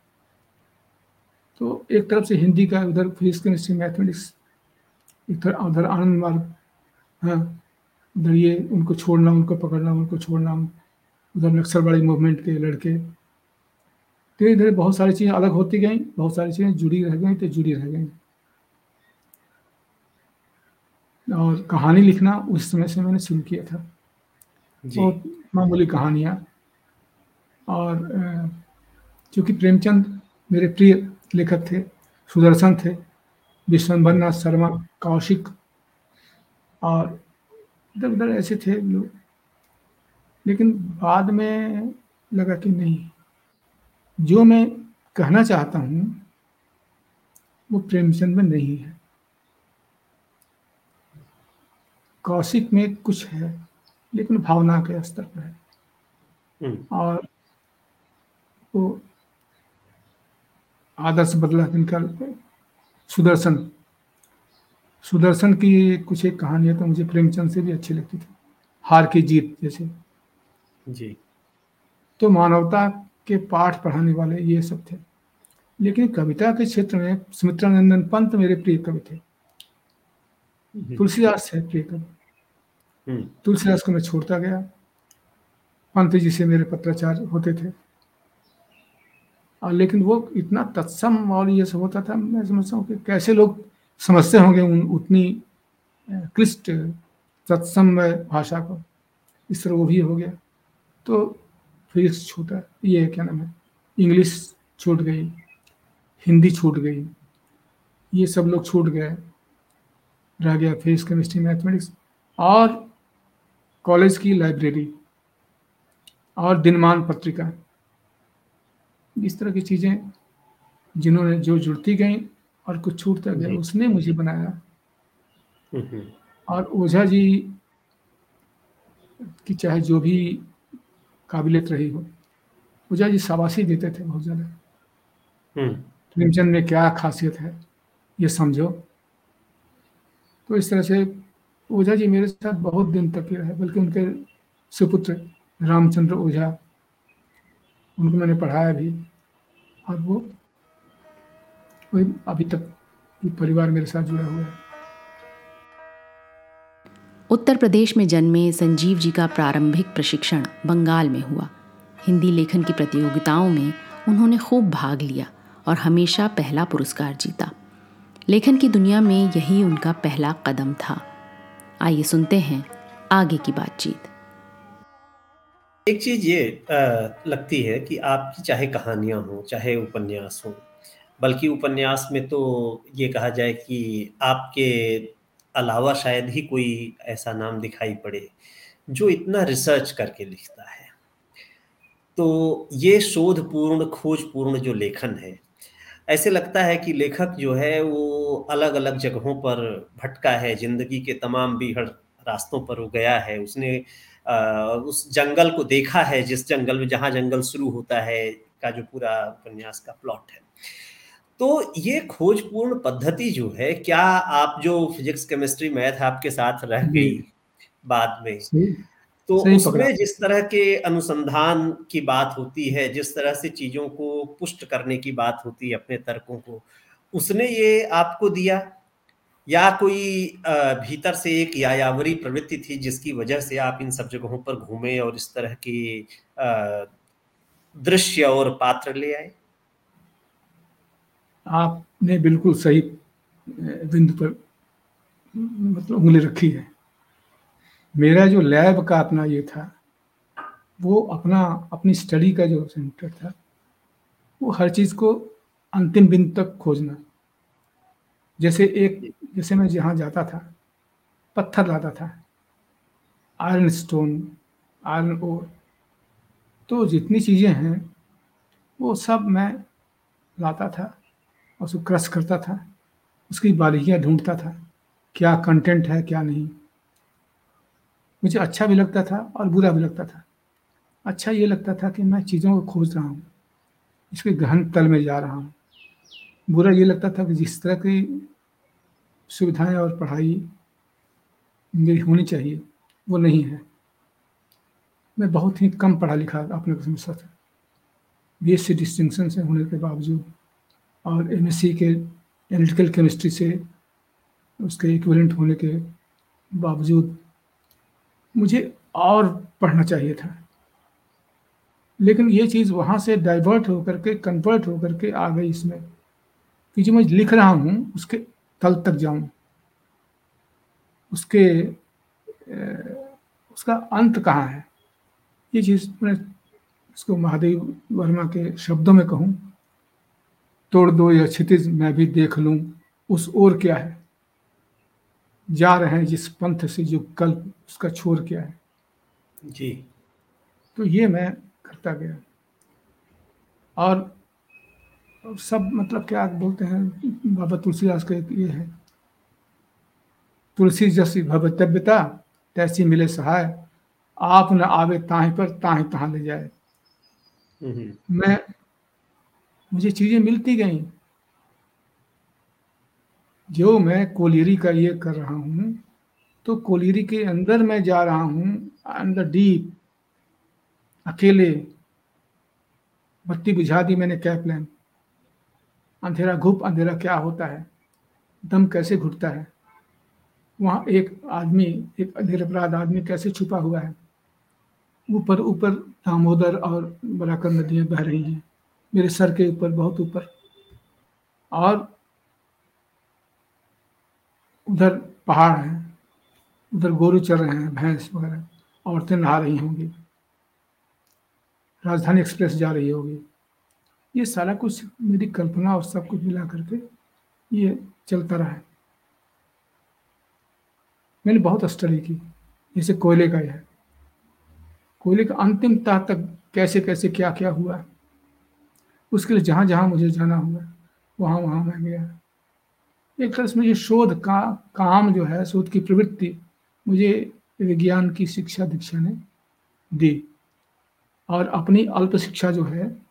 तो एक तरफ़ से हिंदी का उधर फिजिक्स केमिस्ट्री मैथमेटिक्स एक तरफ़ उधर आनंद मार्ग हाँ उधर ये उनको छोड़ना उनको पकड़ना उनको छोड़ना उधर नक्सलवाड़ी मूवमेंट के लड़के। धीरे धीरे बहुत सारी चीज़ें अलग होती गई बहुत सारी चीज़ें जुड़ी रह गई तो जुड़ी रह गई। और कहानी लिखना उस समय से मैंने शुरू किया था। बहुत मामूली कहानियाँ। और चूँकि प्रेमचंद मेरे प्रिय लेखक थे सुदर्शन थे विश्वम्भर नाथ शर्मा कौशिक और इधर उधर ऐसे थे लोग। लेकिन बाद में लगा कि नहीं। जो मैं कहना चाहता हूँ वो प्रेमचंद में नहीं है। कौशिक में कुछ है लेकिन भावना के स्तर पर है। हम्म। और वो आदर्श बदला इनका सुदर्शन। सुदर्शन की कुछ एक कहानी है तो मुझे प्रेमचंद से भी अच्छी लगती थी। हार की जीत जैसे। जी। तो मानवता के पाठ पढ़ाने वाले ये सब थे। लेकिन कविता के क्षेत्र में सुमित्रानंदन पंत मेरे प्रिय कवि थे। हम्म। तुलसीदास है प्रिय कवि। हम्म। तुलसीदास को मैं छोड़ता गया। पंत जी से मेरे पत्राचार होते थे। और लेकिन वो इतना तत्सम और ये सब होता था, मैं समझता हूँ कि कैसे लोग समझते होंगे उन, उतनी क्लिष्ट तत्सम भाषा को। इस तरह वो भी हो गया। तो फिजिक्स छूटा। ये क्या नाम है? इंग्लिश छूट गई, हिंदी छूट गई, ये सब लोग छूट गए। रह गया फिजिक्स केमिस्ट्री मैथमेटिक्स और कॉलेज की लाइब्रेरी और दिनमान पत्रिका। इस तरह की चीज़ें जिन्होंने जो जुड़ती गई और कुछ छूटता गया उसने मुझे बनाया। और ओझा जी की चाहे जो भी काबिलियत रही हो ओझा जी शाबाशी देते थे बहुत ज़्यादा हम्म। प्रेमचंद में क्या खासियत है ये समझो तो इस तरह से ओझा जी मेरे साथ बहुत दिन तक रहे बल्कि उनके सुपुत्र रामचंद्र ओझा उनको मैंने पढ़ाया भी। और वो वही अभी तक परिवार मेरे साथ जुड़ा हुआ है। उत्तर प्रदेश में जन्मे संजीव जी का प्रारंभिक प्रशिक्षण बंगाल में हुआ। हिंदी लेखन की प्रतियोगिताओं में उन्होंने खूब भाग लिया और हमेशा पहला पुरस्कार जीता। लेखन की दुनिया में यही उनका पहला कदम था। आइए सुनते हैं आगे की बातचीत। एक चीज़ ये लगती है कि आपकी चाहे कहानियाँ हो, चाहे उपन्यास हो, बल्कि उपन्यास में तो ये कहा जाए कि आपके अलावा शायद ही कोई ऐसा नाम दिखाई पड़े जो इतना रिसर्च करके लिखता है। तो ये शोधपूर्ण, खोजपूर्ण जो लेखन है, ऐसे लगता है कि लेखक जो है वो अलग अलग जगहों पर भटका है, ज़िंदगी के तमाम बीहड़ रास्तों पर वो गया है, उसने उस जंगल को देखा है जिस जंगल में जहाँ जंगल शुरू होता है का जो पूरा उपन्यास का प्लॉट है। तो ये खोजपूर्ण पद्धति जो है क्या आप जो फिजिक्स केमिस्ट्री मैथ आपके साथ रह गई बाद में? तो उसमें जिस तरह के अनुसंधान की बात होती है जिस तरह से चीज़ों को पुष्ट करने की बात होती है अपने तर्कों को उसने ये आपको दिया? या कोई भीतर से एक यायावरी प्रवृत्ति थी जिसकी वजह से आप इन सब जगहों पर घूमे और इस तरह की दृश्य और पात्र ले आए? आपने बिल्कुल सही बिंदु पर मतलब उंगली रखी है। मेरा जो लैब का अपना ये था, वो अपना, अपनी स्टडी का जो सेंटर था, वो हर चीज़ को अंतिम बिंदु तक खोजना। जैसे एक जैसे मैं जहाँ जाता था, पत्थर लाता था आयरन स्टोन आयरन ओर तो जितनी चीज़ें हैं, वो सब मैं लाता था और उसको क्रश करता था, उसकी बारीकियाँ ढूंढता था, क्या कंटेंट है, क्या नहीं। मुझे अच्छा भी लगता था और बुरा भी लगता था। अच्छा ये लगता था कि मैं चीज़ों को खोज रहा हूँ, इसके गहन तल में जा रहा हूँ। बुरा ये लगता था कि जिस तरह की सुविधाएँ और पढ़ाई मेरी होनी चाहिए, वो नहीं है। मैं बहुत ही कम पढ़ा लिखा अपने को समझता था बी एस सी डिस्टिंक्शन से होने के बावजूद और एम एस सी के एनालिटिकल केमिस्ट्री से उसके इक्वलेंट होने के बावजूद मुझे और पढ़ना चाहिए था। लेकिन ये चीज़ वहाँ से डाइवर्ट होकर के कन्वर्ट होकर के आ गई इसमें कि जो मैं लिख रहा हूँ, उसके तल तक जाऊँ। उसके उसका अंत कहाँ है? ये चीज़ मैं इसको महादेव वर्मा के शब्दों में कहूँ। तोड़ दो या क्षितिज मैं भी देख लूँ उस ओर क्या है? जा रहे हैं जिस पंथ से जो कल उसका छोर क्या है? जी। तो ये मैं करता गया। और सब मतलब क्या बोलते हैं बाबा तुलसीदास का ये है। तुलसी जैसी भवतव्यता तैसी मिले सहाय आप न आवे ताहे पर ताहे तहाँ ले जाए। हम्म। मैं मुझे चीज़ें मिलती गई। जो मैं कोलियरी का ये कर रहा हूँ तो कोलियरी के अंदर मैं जा रहा हूँ अंदर डीप अकेले। बत्ती बुझा दी मैंने कैप लैम्प अंधेरा घुप, अंधेरा क्या होता है? दम कैसे घुटता है? वहाँ एक आदमी, एक निरपराध आदमी कैसे छुपा हुआ है? ऊपर ऊपर दामोदर और बराकर नदियाँ बह रही हैं। मेरे सर के ऊपर, बहुत ऊपर। और उधर पहाड़ हैं। उधर गोरू चल रहे हैं, भैंस वगैरह। औरतें नहा रही होंगी। राजधानी एक्सप्रेस जा रही होगी। ये सारा कुछ मेरी कल्पना और सब कुछ मिला करके ये चलता रहा है। मैंने बहुत स्टडी की। जैसे कोयले का है कोयले का अंतिम तह तक कैसे कैसे क्या क्या हुआ? उसके लिए जहाँ जहाँ मुझे जाना हुआ वहाँ वहाँ मैं गया। एक तरह से मुझे शोध का, काम जो है, शोध की प्रवृत्ति मुझे विज्ञान की शिक्षा दीक्षा ने दी। और अपनी अल्प शिक्षा जो है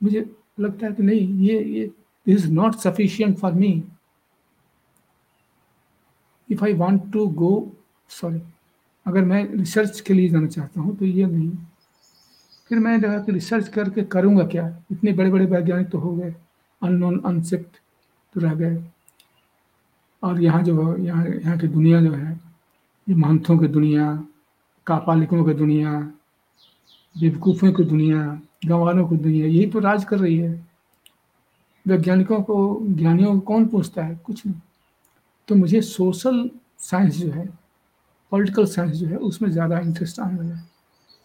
मुझे लगता है कि नहीं, ये ये this is not sufficient for me if I want to go sorry अगर मैं रिसर्च के लिए जाना चाहता हूँ तो ये नहीं। फिर मैं जगह कि रिसर्च करके करूँगा क्या? इतने बड़े बड़े वैज्ञानिक तो हो गए अननोन अनसिप्ट तो रह गए। और यहाँ जो, यहाँ यहाँ की दुनिया जो है, ये महंतों की दुनिया, कापालिकों की दुनिया बेवकूफ़ों की दुनिया, गंवारों की दुनिया, यही तो राज कर रही है। वैज्ञानिकों को, ज्ञानियों को कौन पूछता है? कुछ नहीं। तो मुझे सोशल साइंस जो है, पॉलिटिकल साइंस जो है, उसमें ज़्यादा इंटरेस्ट आने लगा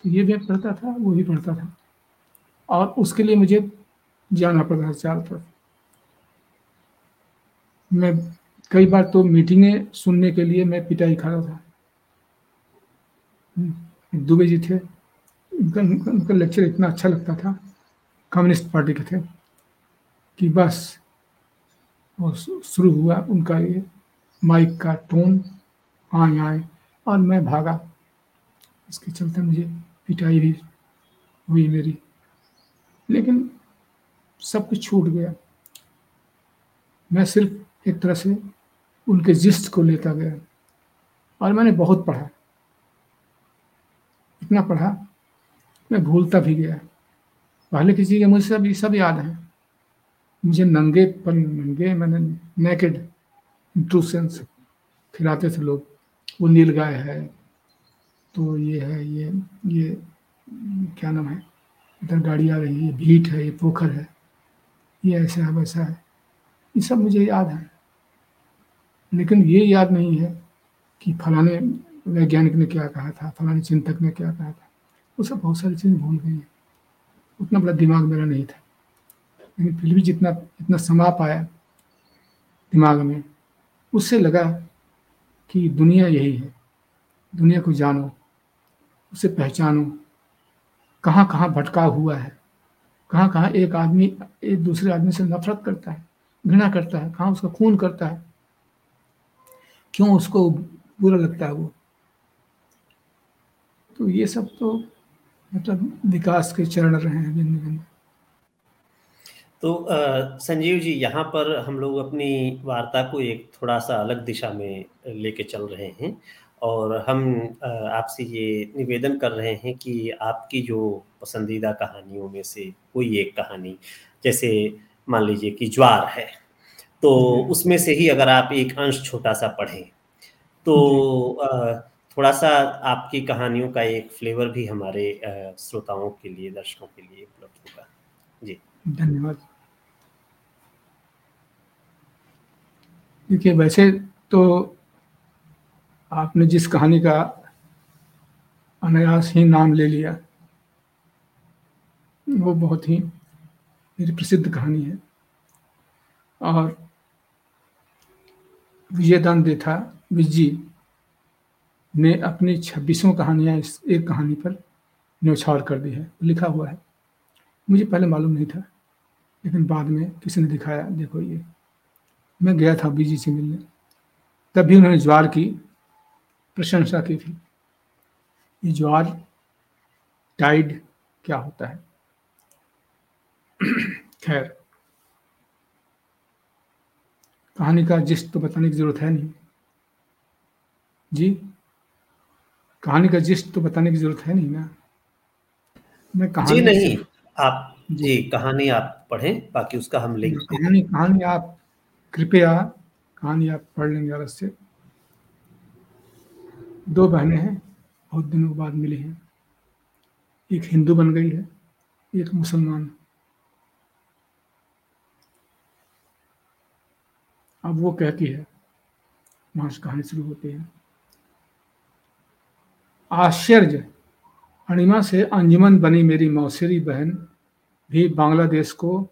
तो ये भी पढ़ता था, वो भी पढ़ता था। और उसके लिए मुझे जाना पड़ता था चार तरफ़। मैं, कई बार तो मीटिंगें सुनने के लिए मैं पिटाई खा रहा था। दुबे जी थे। उनका उनका लेक्चर इतना अच्छा लगता था। कम्युनिस्ट पार्टी के थे। कि बस, वो शुरू हुआ उनका ये माइक का टोन आए आए, और मैं भागा। इसके चलते मुझे पिटाई भी हुई मेरी। लेकिन सब कुछ छूट गया। मैं सिर्फ़ एक तरह से उनके जिस्ट को लेता गया। और मैंने बहुत पढ़ा। इतना पढ़ा मैं भूलता भी गया। पहले की चीज़ें मुझे सब सब याद है। मुझे नंगे पन नंगे मैंने नेकेड ट्रू सेंस खिलाते थे लोग। वो नील गाय है तो ये है, ये ये, क्या नाम है? इधर गाड़ी आ रही है, भीट है, ये पोखर है। ये ऐसा है, वैसा है। ये सब मुझे याद है। लेकिन ये याद नहीं है कि फलाने वैज्ञानिक ने क्या कहा था, फलाने चिंतक ने क्या कहा था। सब बहुत सारी चीज़ें भूल गई हैं। उतना बड़ा दिमाग मेरा नहीं था। लेकिन फिर भी जितना, इतना समा पाया दिमाग में, उससे लगा कि दुनिया यही है। दुनिया को जानो, उसे पहचानो। कहाँ कहाँ भटका हुआ है? कहाँ कहाँ एक आदमी, एक दूसरे आदमी से नफरत करता है, घृणा करता है, कहाँ उसका खून करता है? क्यों उसको बुरा लगता है वो? तो ये सब तो मतलब विकास के चरण रहे हैं भिन्न भिन्न। तो संजीव जी यहाँ पर हम लोग अपनी वार्ता को एक थोड़ा सा अलग दिशा में लेके चल रहे हैं और हम आपसे ये निवेदन कर रहे हैं कि आपकी जो पसंदीदा कहानियों में से कोई एक कहानी जैसे मान लीजिए कि ज्वार है तो उसमें से ही अगर आप एक अंश छोटा सा पढ़ें तो थोड़ा सा आपकी कहानियों का एक फ्लेवर भी हमारे श्रोताओं के लिए, दर्शकों के लिए उपलब्ध होगा। जी। धन्यवाद। देखिए, वैसे तो आपने जिस कहानी का अनायास ही नाम ले लिया, वो बहुत ही मेरी प्रसिद्ध कहानी है। और विजयदान था विजी ने अपनी छब्बीसों कहानियाँ इस एक कहानी पर न्यौछावर कर दी है, लिखा हुआ है। मुझे पहले मालूम नहीं था, लेकिन बाद में किसी ने दिखाया, देखो ये। मैं गया था बीजी से मिलने। तब भी उन्होंने ज्वार की, प्रशंसा की थी। ये ज्वार टाइड क्या होता है? [clears throat] खैर। कहानी का जिस तो बताने की ज़रूरत है नहीं। जी? कहानी का जिस्ट तो बताने की ज़रूरत है नहीं ना। मैं कहानी जी नहीं आप जी कहानी आप पढ़ें बाकी उसका हम लिंक कहानी कहानी आप कृपया कहानी आप पढ़ लेंगे अरस से दो बहनें हैं बहुत दिनों के बाद मिली हैं। एक हिंदू बन गई है एक मुसलमान। अब वो कहती है वहाँ से कहानी शुरू होती है। आश्चर्य। अणिमा से अंजुमन बनी मेरी मौसरी बहन भी बांग्लादेश को,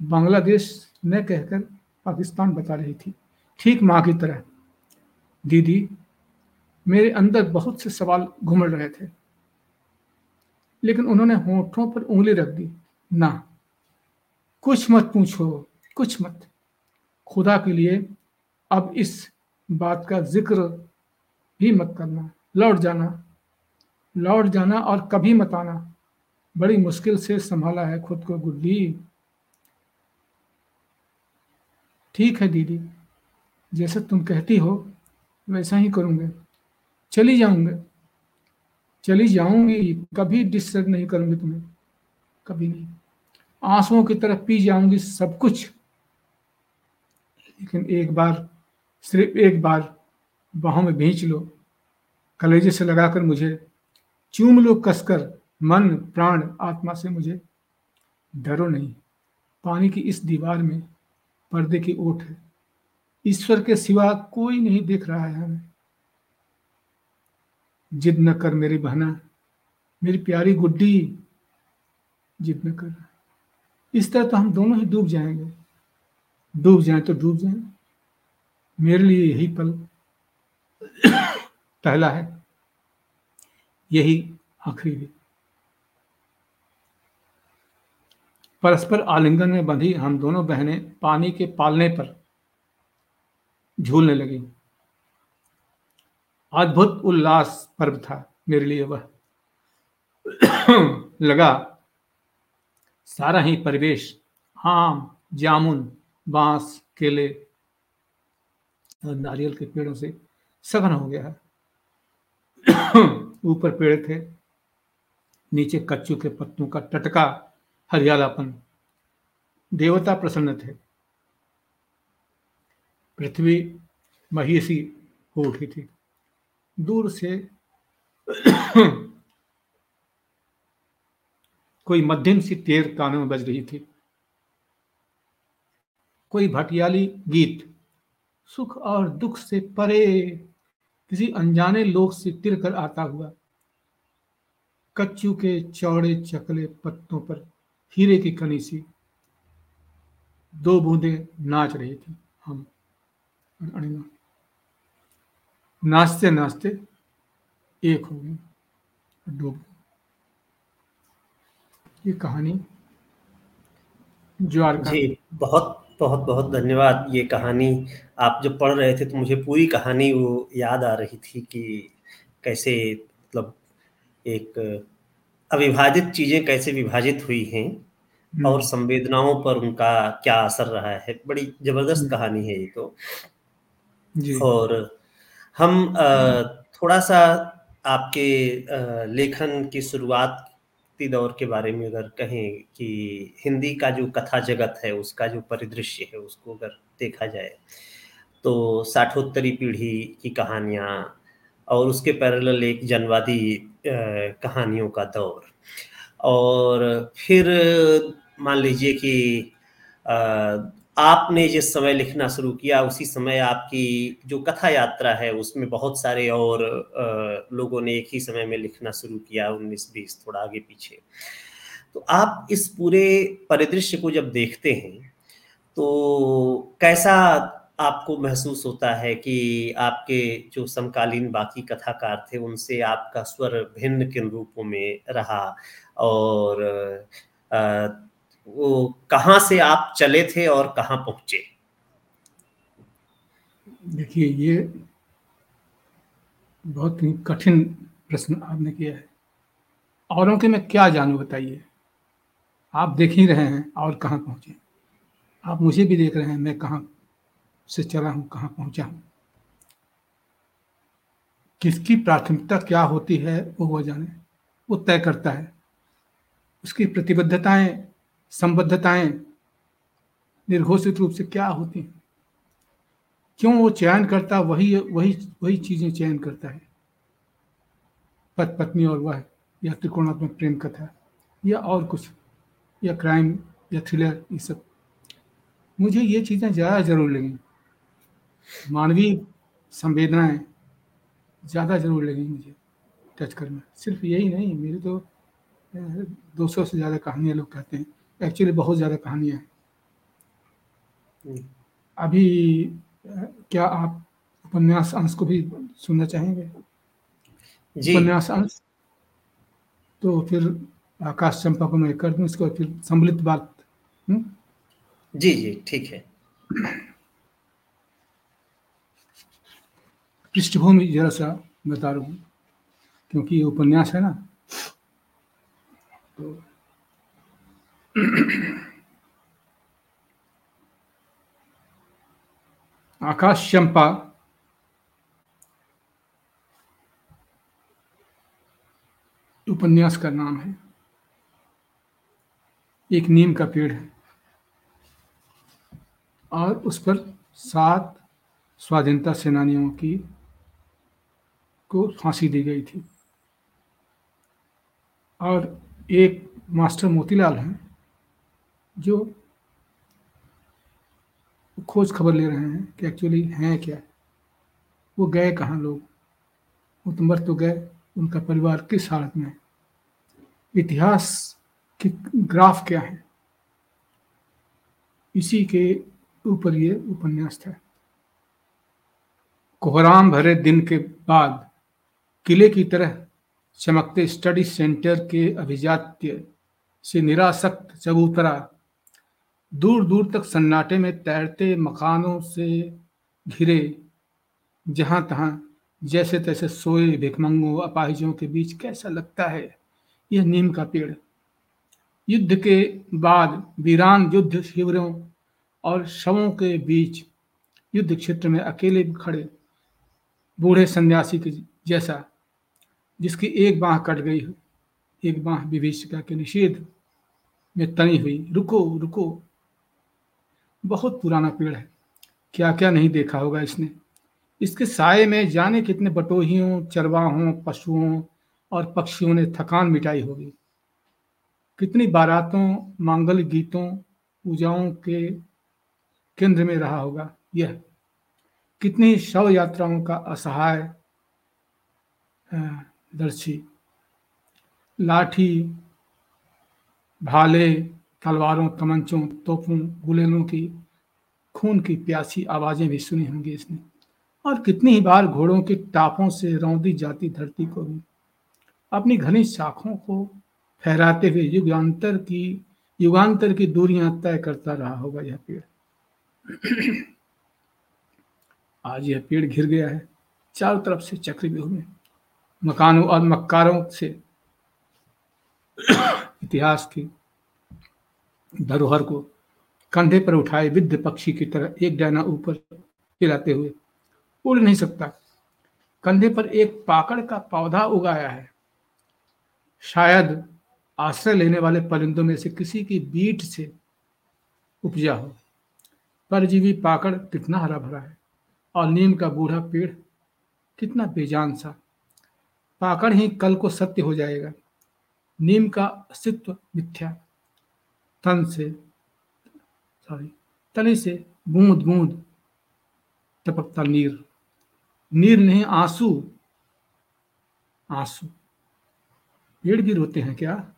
बांग्लादेश न कहकर पाकिस्तान बता रही थी। ठीक माँ की तरह। दीदी, मेरे अंदर बहुत से सवाल घूमड़ रहे थे, लेकिन उन्होंने होठों पर उंगली रख दी। ना, कुछ मत पूछो, कुछ मत। खुदा के लिए अब इस बात का ज़िक्र भी मत करना। लौट जाना। लौट जाना और कभी मत आना। बड़ी मुश्किल से संभाला है खुद को गुड्डी ठीक है दीदी, जैसे तुम कहती हो, वैसा ही करूँगे। चली जाऊँगे। चली जाऊँगी, कभी डिस्टर्ब नहीं करूँगी तुम्हें। कभी नहीं। आंसुओं की तरफ़ पी जाऊँगी सब कुछ। लेकिन एक बार, सिर्फ़ एक बार, बाहों में भींच लो। कलेजे से लगाकर मुझे चूम लो कसकर, मन, प्राण, आत्मा से मुझे डरो नहीं। पानी की इस दीवार में पर्दे की ओट है। ईश्वर के सिवा कोई नहीं देख रहा है हमें। जिद न कर मेरी बहना, मेरी प्यारी गुड्डी, जिद न कर। इस तरह तो हम दोनों ही डूब जाएँगे। डूब जाए तो डूब जाए। मेरे लिए यही पल [coughs] पहला है। यही आखिरी भी। परस्पर आलिंगन में बंधी हम दोनों बहनें पानी के पालने पर झूलने लगी। अद्भुत उल्लास पर्व था मेरे लिए वह। [clears throat] लगा सारा ही परिवेश, आम, जामुन, बाँस, केले और नारियल के पेड़ों से सघन हो गया है। [clears throat] ऊपर पेड़ थे, नीचे कच्चू के पत्तों का टटका, हरियालापन। देवता प्रसन्न थे। पृथ्वी महीसी हो उठी थी। दूर से [coughs] कोई मध्यम सी तेर कानों में बज रही थी। कोई भटियाली गीत, सुख और दुख से परे किसी अनजाने लोग से तिर कर आता हुआ, कच्चू के चौड़े चकले पत्तों पर हीरे की कनी सी दो बूंदे नाच रही थी हम नाचते नाचते एक हो गए डूब ये कहानी ज्वार जी, बहुत बहुत बहुत धन्यवाद ये कहानी आप जब पढ़ रहे थे तो मुझे पूरी कहानी वो याद आ रही थी कि कैसे मतलब एक अविभाजित चीज़ें कैसे विभाजित हुई हैं हम्म। और संवेदनाओं पर उनका क्या असर रहा है बड़ी ज़बरदस्त हम्म। कहानी है ये तो जी। और हम थोड़ा सा आपके लेखन की शुरुआत दौर के बारे में अगर कहें कि हिंदी का जो कथा जगत है, उसका जो परिदृश्य है, उसको अगर देखा जाए तो साठोत्तरी पीढ़ी की कहानियाँ और उसके पैरेलल एक जनवादी कहानियों का दौर। और फिर मान लीजिए कि आपने जिस समय लिखना शुरू किया, उसी समय आपकी जो कथा यात्रा है, उसमें बहुत सारे और लोगों ने एक ही समय में लिखना शुरू किया, उन्नीस बीस, थोड़ा आगे पीछे। तो आप इस पूरे परिदृश्य को जब देखते हैं तो कैसा आपको महसूस होता है कि आपके जो समकालीन बाकी कथाकार थे, उनसे आपका स्वर भिन्न किन रूपों में रहा? और वो कहाँ से आप चले थे और कहाँ पहुँचे? देखिए, ये बहुत ही कठिन प्रश्न आपने किया है। औरों के मैं क्या जानू, बताइए। आप देख ही रहे हैं और कहाँ पहुँचे। आप मुझे भी देख रहे हैं, मैं कहाँ से चला हूँ, कहाँ पहुँचा हूँ। किसकी प्राथमिकता क्या होती है, वो वो जाने, वो तय करता है। उसकी प्रतिबद्धताएँ संबद्धताएँ निर्घोषित रूप से क्या होती हैं? क्यों वो चयन करता, वही वही वही चीज़ें चयन करता है? पत, पत्नी और वह या त्रिकोणात्मक प्रेम कथा, या और कुछ, या क्राइम या थ्रिलर ये सब। मुझे ये चीज़ें ज़्यादा ज़रूर लगी। मानवीय संवेदनाएँ ज़्यादा ज़रूर लगी मुझे टच करना। सिर्फ़ यही नहीं, मेरे तो दो सौ से ज़्यादा कहानियाँ लोग कहते हैं। एक्चुअली बहुत ज़्यादा कहानियाँ हैं हम्म। अभी क्या आप उपन्यास अंश को भी सुनना चाहेंगे जी उपन्यास अंश तो फिर आकाश चंपा को मैं कर दूँ इसको फिर सम्मिलित बात हुँ? हम्म? जी जी ठीक है पृष्ठभूमि जरा सा बता रहा हूँ क्योंकि ये उपन्यास है ना तो [clears throat] आकाश चंपा उपन्यास का नाम है। एक नीम का पेड़ है। और उस पर सात स्वाधीनता सेनानियों की को फांसी दी गई थी। और एक मास्टर मोतीलाल हैं। जो खोज खबर ले रहे हैं कि एक्चुअली हैं क्या? वो गए कहाँ लोग? वो तो तो गए। उनका परिवार किस हालत में इतिहास के ग्राफ क्या है? इसी के ऊपर ये उपन्यास था कोहराम भरे दिन के बाद किले की तरह चमकते स्टडी सेंटर के अभिजात्य से निरासक्त चबूतरा दूर दूर तक सन्नाटे में तैरते मकानों से घिरे जहाँ तहां जैसे तैसे सोए भिकमंगों अपाहिजों के बीच कैसा लगता है यह नीम का पेड़। युद्ध के बाद वीरान युद्ध शिविरों और शवों के बीच युद्ध क्षेत्र में अकेले खड़े बूढ़े सन्यासी के जैसा, जिसकी एक बाह कट गई हो, एक बाह विभीषिका के निषेध में तनी हुई, रुको रुको। बहुत पुराना पेड़ है। क्या क्या नहीं देखा होगा इसने। इसके साय में जाने कितने बटोहियों, चरवाहों, पशुओं और पक्षियों ने थकान मिटाई होगी। कितनी बारातों, मांगल गीतों, पूजाओं के केंद्र में रहा होगा यह। कितनी शव यात्राओं का असहाय दर्शी। लाठी, भाले तलवारों तमंचों तोपों, गुलेलों की, खून की प्यासी आवाज़ें भी सुनी होंगी इसने। और कितनी ही बार घोड़ों के टापों से रौंदी जाती धरती को भी। अपनी घनी शाखों को फहराते हुए युगांतर की युगांतर की दूरियाँ तय करता रहा होगा यह पेड़। आज यह पेड़ घिर गया है, चारों तरफ़ से चक्रव्यूह में। मकानों और मक्कारों से इतिहास की धरोहर को कंधे पर उठाए विद्ध पक्षी की तरह एक डाना ऊपर हिलाते हुए, उड़ नहीं सकता। कंधे पर एक पाकड़ का पौधा उगाया है। शायद आश्रय लेने वाले परिंदों में से किसी की बीट से उपजा हो। परजीवी पाकड़ कितना हरा भरा है और नीम का बूढ़ा पेड़ कितना बेजान सा। पाकड़ ही कल को सत्य हो जाएगा। नीम का अस्तित्व मिथ्या। तन से सॉरी तने से बूंद बूंद टपकता नीर। नीर नहीं, आँसू। आँसू। पेड़ भी रोते हैं क्या?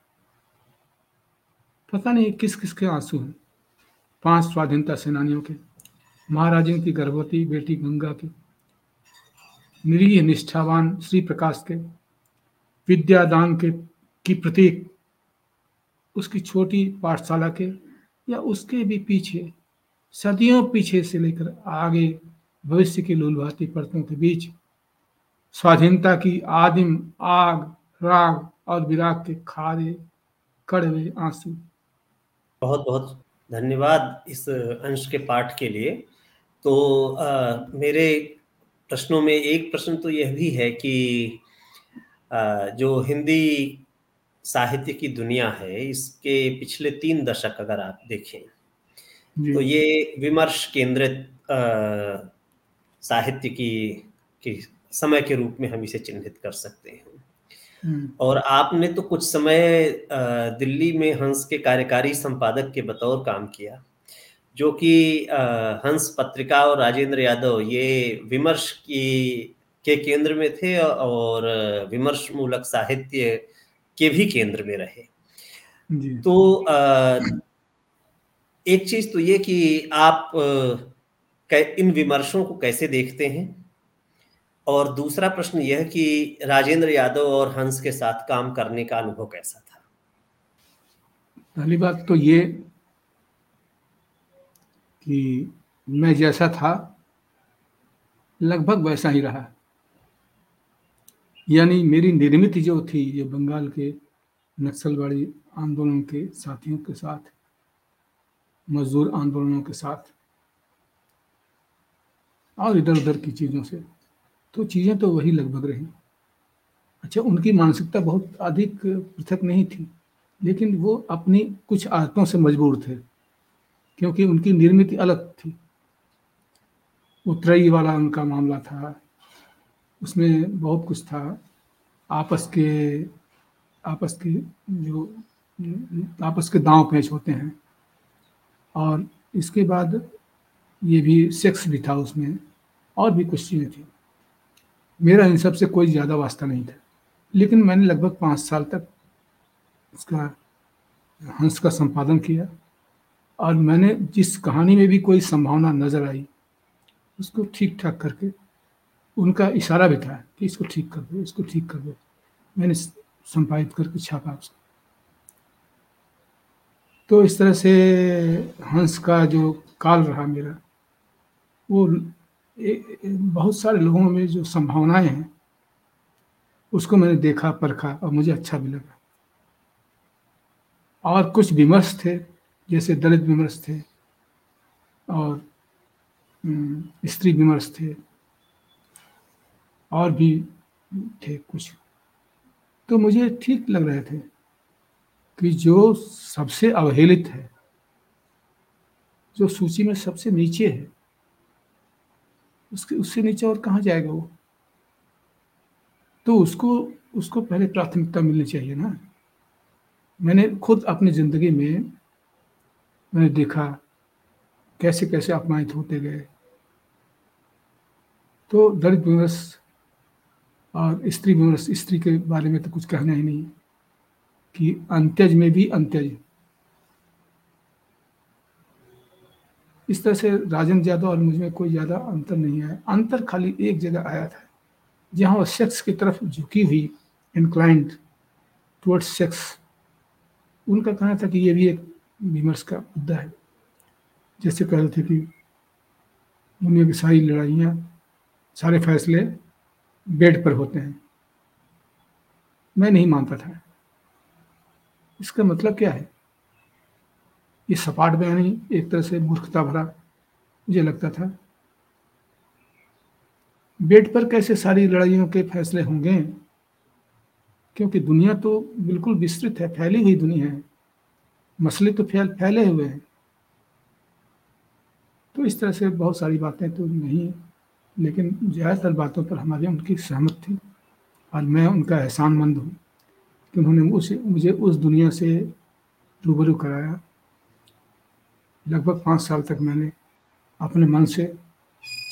पता नहीं किस किस के आँसू हैं। पाँच स्वाधीनता सेनानियों के महाराजन की गर्भवती बेटी गंगा की, निरीह निष्ठावान श्री प्रकाश के, विद्यादान के की प्रतीक उसकी छोटी पाठशाला के या उसके भी पीछे सदियों पीछे से लेकर आगे भविष्य की लूलभाती परतों के बीच स्वाधीनता की आदिम आग राग और विराग के खारे कड़वे आँसू। बहुत बहुत धन्यवाद इस अंश के पाठ के लिए। तो आ, मेरे प्रश्नों में एक प्रश्न तो यह भी है कि आ, जो हिंदी साहित्य की दुनिया है इसके पिछले तीन दशक अगर आप देखें तो ये विमर्श केंद्रित साहित्य की, की समय के रूप में हम इसे चिन्हित कर सकते हैं हम्म। और आपने तो कुछ समय दिल्ली में हंस के कार्यकारी संपादक के बतौर काम किया जो कि हंस पत्रिका और राजेंद्र यादव ये विमर्श की के केंद्र में थे और विमर्श मूलक साहित्य के भी केंद्र में रहे। तो एक चीज़ तो ये कि आप इन विमर्शों को कैसे देखते हैं? और दूसरा प्रश्न यह कि राजेंद्र यादव और हंस के साथ काम करने का अनुभव कैसा था? पहली बात तो ये कि मैं जैसा था लगभग वैसा ही रहा। यानी मेरी निर्मित जो थी ये बंगाल के नक्सलवाड़ी आंदोलन के साथियों के साथ, मजदूर आंदोलनों के साथ, और इधर उधर की चीज़ों से। तो चीज़ें तो वही लगभग रही। अच्छा उनकी मानसिकता बहुत अधिक पृथक नहीं थी, लेकिन वो अपनी कुछ आदतों से मजबूर थे, क्योंकि उनकी निर्मित अलग थी। उतरई वाला उनका मामला था उसमें बहुत कुछ था। आपस के आपस के जो, आपस के दांव पेच होते हैं। और इसके बाद ये भी सेक्स भी था उसमें, और भी कुछ चीज़ें थी। मेरा इन सबसे कोई ज़्यादा वास्ता नहीं था। लेकिन मैंने लगभग पाँच साल तक उसका हंस का संपादन किया। और मैंने जिस कहानी में भी कोई संभावना नज़र आई, उसको ठीक ठाक करके उनका इशारा भी था कि इसको ठीक कर दो इसको ठीक कर दो। मैंने संपादित करके छापा उसको। तो इस तरह से हंस का जो काल रहा मेरा वो ए, बहुत सारे लोगों में जो संभावनाएँ हैं उसको मैंने देखा परखा और मुझे अच्छा भी लगा। और कुछ विमर्श थे जैसे दलित विमर्श थे और स्त्री विमर्श थे। और भी थे कुछ। तो मुझे ठीक लग रहे थे कि जो सबसे अवहेलित है, जो सूची में सबसे नीचे है, उसके, उससे नीचे और कहाँ जाएगा वो? तो उसको उसको पहले प्राथमिकता मिलनी चाहिए ना। मैंने खुद अपनी ज़िंदगी में, मैंने देखा कैसे कैसे अपमानित होते गए। तो दलित विमर्श और स्त्री विमर्श, स्त्री के बारे में तो कुछ कहना ही नहीं कि अंत्यज में भी अंत्यज। इस तरह से राजन यादव और मुझमें कोई ज़्यादा अंतर नहीं आया अंतर खाली एक जगह आया था, जहाँ वो सेक्स की तरफ़ झुकी हुई इंक्लाइंड टुवर्ड्स सेक्स उनका कहना था कि ये भी एक विमर्श का मुद्दा है। जैसे कह रहे थे कि दुनिया की सारी लड़ाइयाँ, सारे फैसले बेड पर होते हैं। मैं नहीं मानता था। इसका मतलब क्या है? ये सपाट बयानी एक तरह से मूर्खता भरा मुझे लगता था। बेड पर कैसे सारी लड़ाइयों के फैसले होंगे? क्योंकि दुनिया तो बिल्कुल विस्तृत है, फैली हुई दुनिया है। मसले तो फैल, फैले हुए हैं। तो इस तरह से बहुत सारी बातें तो नहीं लेकिन ज़्यादातर बातों पर हमारी उनकी सहमत थी। और मैं उनका एहसानमंद हूँ कि उन्होंने उसे मुझे उस दुनिया से रूबरू कराया। लगभग पाँच साल तक मैंने अपने मन से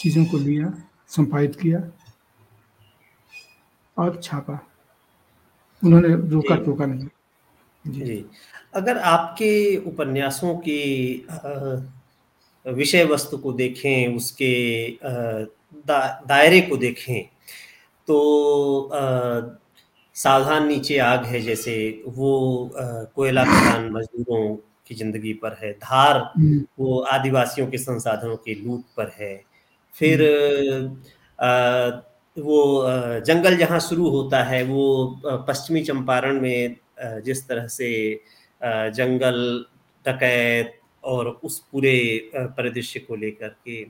चीज़ों को लिया संपादित किया और छापा। उन्होंने रोका टोका नहीं। जी।, जी। अगर आपके उपन्यासों की विषय वस्तु को देखें उसके दा, दायरे को देखें तो सावधान नीचे आग है जैसे वो कोयला खदान मजदूरों की ज़िंदगी पर है धार हम्म। वो आदिवासियों के संसाधनों की लूट पर है फिर हम्म। आ, वो जंगल जहाँ शुरू होता है वो पश्चिमी चंपारण में जिस तरह से जंगल डकैत और उस पूरे परिदृश्य को लेकर के।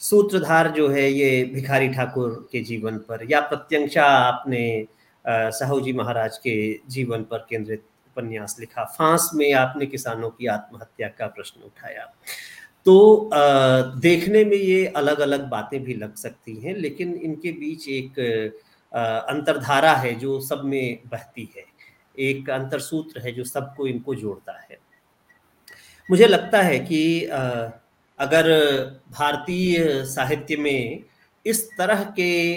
सूत्रधार जो है ये भिखारी ठाकुर के जीवन पर, या प्रत्यंशा आपने साहू जी महाराज के जीवन पर केंद्रित उपन्यास लिखा। फांस में आपने किसानों की आत्महत्या का प्रश्न उठाया। तो देखने में ये अलग अलग बातें भी लग सकती हैं, लेकिन इनके बीच एक अंतरधारा है जो सब में बहती है। एक अंतरसूत्र है जो सबको इनको जोड़ता है। मुझे लगता है कि अगर भारतीय साहित्य में इस तरह के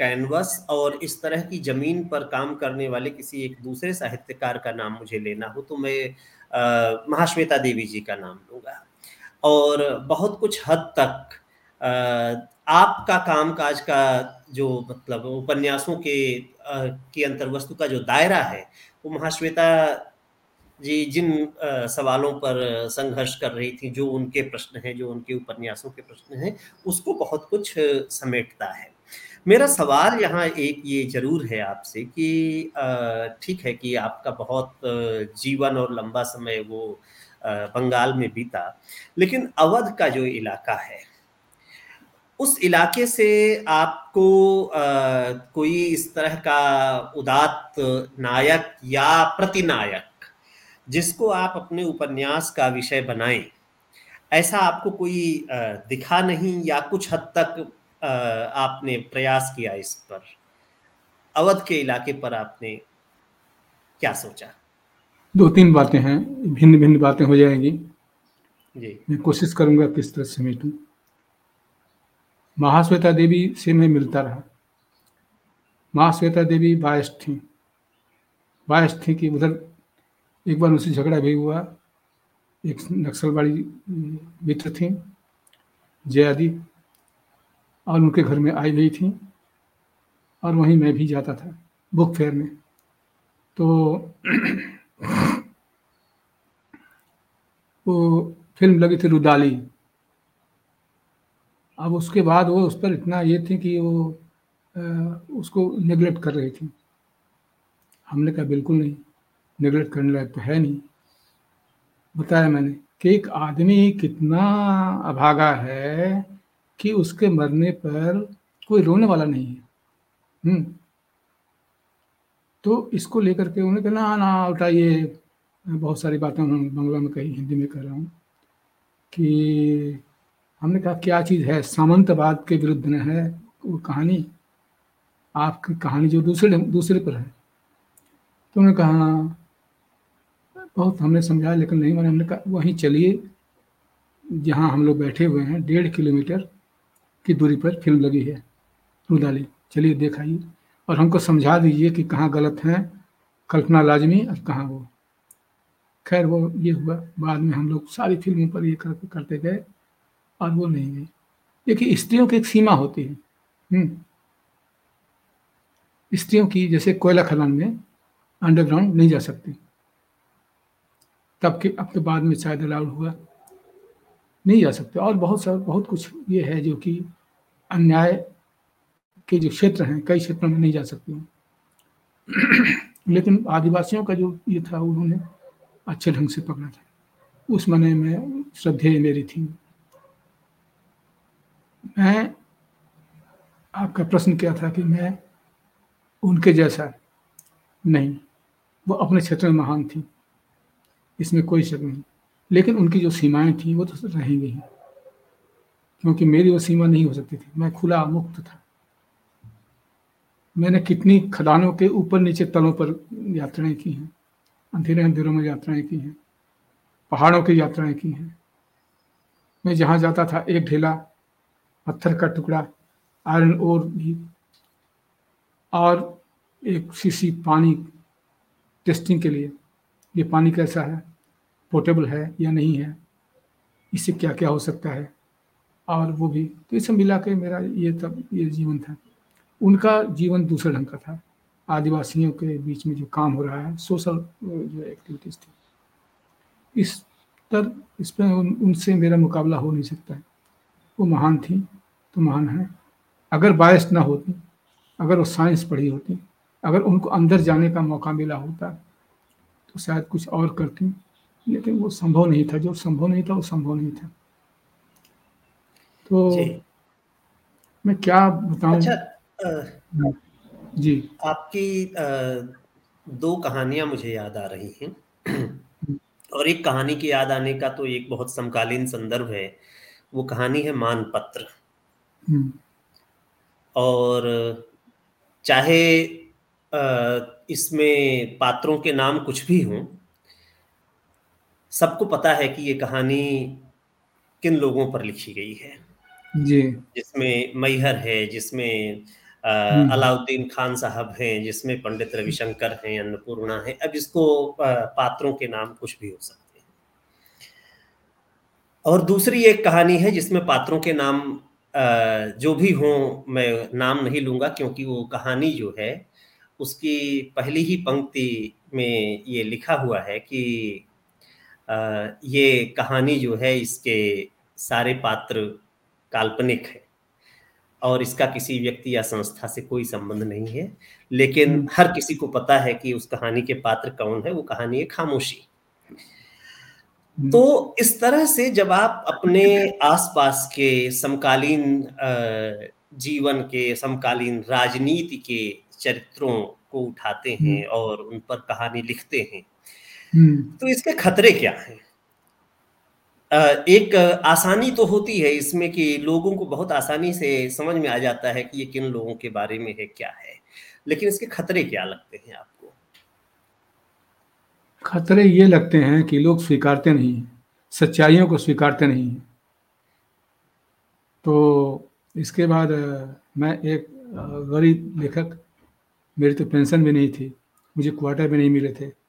कैनवस और इस तरह की ज़मीन पर काम करने वाले किसी एक दूसरे साहित्यकार का नाम मुझे लेना हो तो मैं महाश्वेता देवी जी का नाम लूँगा। और बहुत कुछ हद तक आपका कामकाज का जो मतलब उपन्यासों के की अंतर्वस्तु का जो दायरा है, वो महाश्वेता जी जिन सवालों पर संघर्ष कर रही थी जो उनके प्रश्न हैं जो उनके उपन्यासों के प्रश्न हैं उसको बहुत कुछ समेटता है। मेरा सवाल यहाँ एक ये ज़रूर है आपसे कि ठीक है कि आपका बहुत जीवन और लंबा समय वो बंगाल में बीता लेकिन अवध का जो इलाका है उस इलाके से आपको आ, कोई इस तरह का उदात नायक या प्रतिनायक जिसको आप अपने उपन्यास का विषय बनाएँ ऐसा आपको कोई दिखा नहीं या कुछ हद तक आपने प्रयास किया इस पर? अवध के इलाके पर आपने क्या सोचा? दो तीन बातें हैं भिन्न भिन्न बातें हो जाएँगी। जी। मैं कोशिश करूँगा किस तरह समेटूं। महाश्वेता देवी से मैं मिलता रहा। महाश्वेता देवी बायस थी। बायस थी कि उधर एक बार उनसे झगड़ा भी हुआ। एक नक्सलवाड़ी मित्र थी जयादी और उनके घर में आई हुई थी और वहीं मैं भी जाता था बुक फेयर में। तो [clears throat] वो फ़िल्म लगी थी रुदाली। अब उसके बाद वो उस पर इतना ये थी कि वो आ, उसको निगलेक्ट कर रही थी। हमने कहा बिल्कुल नहीं। नेगलेक्ट करने लायक तो है नहीं। बताया मैंने कि एक आदमी कितना अभागा है कि उसके मरने पर कोई रोने वाला नहीं है। हम्म। तो इसको लेकर के उन्होंने कहा, ना ना, उठाइए। बहुत सारी बातें उन्होंने बंगला में कही, हिंदी में कह रहा हूँ कि हमने कहा, क्या चीज़ है? सामंतवाद के विरुद्ध न है वो कहानी। आपकी कहानी जो दूसरे दूसरे पर है। तो उन्होंने कहा बहुत हमने समझाया लेकिन नहीं मैंने। हमने कहा वहीं चलिए जहाँ हम लोग बैठे हुए हैं डेढ़ किलोमीटर की दूरी पर फ़िल्म लगी है रुदाली। चलिए देखाइए। और हमको समझा दीजिए कि कहाँ गलत हैं कल्पना लाजमी और कहाँ वो। खैर वो ये हुआ बाद में हम लोग सारी फ़िल्मों पर ये कर, करते गए और वो नहीं गई। देखिए स्त्रियों की एक सीमा होती है। हम्म। स्त्रियों की जैसे कोयला खदान में अंडरग्राउंड नहीं जा सकती। तब के अब के बाद में शायद अलाउड हुआ। नहीं जा सकते। और बहुत सा, बहुत कुछ ये है जो कि अन्याय के जो क्षेत्र हैं, कई क्षेत्रों में नहीं जा सकती। लेकिन आदिवासियों का जो ये था, उन्होंने अच्छे ढंग से पकड़ा था। उस मने में श्रद्धेय मेरी थी। मैं आपका प्रश्न क्या था कि मैं उनके जैसा नहीं, वो अपने क्षेत्र में महान थी। इसमें कोई शक नहीं। लेकिन उनकी जो सीमाएँ थी, वो तो रहेंगी ही। क्योंकि मेरी वो सीमा नहीं हो सकती थी। मैं खुला मुक्त था। मैंने कितनी खदानों के ऊपर नीचे तलों पर यात्राएँ की हैं। अंधेरे अंधेरों में यात्राएँ की हैं। पहाड़ों की यात्राएँ की हैं। मैं जहाँ जाता था, एक ढेला पत्थर का टुकड़ा, आयरन ओर भी, और एक शीशी पानी टेस्टिंग के लिए। ये पानी कैसा है? पोर्टेबल है या नहीं है इससे क्या क्या हो सकता है? और वो भी। तो इसे मिला के मेरा ये तब ये जीवन था। उनका जीवन दूसरे ढंग का था। आदिवासियों के बीच में जो काम हो रहा है सोशल जो एक्टिविटीज़ थी। इस तर इस पर उन, उनसे मेरा मुकाबला हो नहीं सकता है। वो महान थी तो महान है। अगर बायस ना होती अगर वो साइंस पढ़ी होती अगर उनको अंदर जाने का मौका मिला होता तो शायद कुछ और करती। लेकिन वो संभव नहीं था। जो संभव नहीं था वो संभव नहीं था। तो मैं क्या बताऊँ? अच्छा, जी। आपकी आ, दो कहानियाँ मुझे याद आ रही हैं। और एक कहानी की याद आने का तो एक बहुत समकालीन संदर्भ है। वो कहानी है मानपत्र। हम्म। और चाहे इसमें पात्रों के नाम कुछ भी हों सबको पता है कि ये कहानी किन लोगों पर लिखी गई है। जी। जिसमें मैहर है जिसमें हम्म। अलाउद्दीन खान साहब हैं जिसमें पंडित रविशंकर हैं अन्नपूर्णा है अब इसको पात्रों के नाम कुछ भी हो सकते हैं। और दूसरी एक कहानी है जिसमें पात्रों के नाम जो भी हों मैं नाम नहीं लूँगा क्योंकि वो कहानी जो है उसकी पहली ही पंक्ति में ये लिखा हुआ है कि ये कहानी जो है इसके सारे पात्र काल्पनिक है और इसका किसी व्यक्ति या संस्था से कोई संबंध नहीं है लेकिन हम्म। हर किसी को पता है कि उस कहानी के पात्र कौन है वो कहानी है खामोशी हम्म। तो इस तरह से जब आप अपने आसपास के समकालीन जीवन के समकालीन राजनीति के चरित्रों को उठाते हैं हम्म। और उन पर कहानी लिखते हैं तो इसके खतरे क्या हैं? एक आसानी तो होती है इसमें कि लोगों को बहुत आसानी से समझ में आ जाता है कि ये किन लोगों के बारे में है क्या है। लेकिन इसके खतरे क्या लगते हैं आपको? खतरे ये लगते हैं कि लोग स्वीकारते नहीं सच्चाइयों को स्वीकारते नहीं। तो इसके बाद मैं एक गरीब लेखक मेरी तो पेंशन भी नहीं थी मुझे क्वार्टर भी नहीं मिले थे।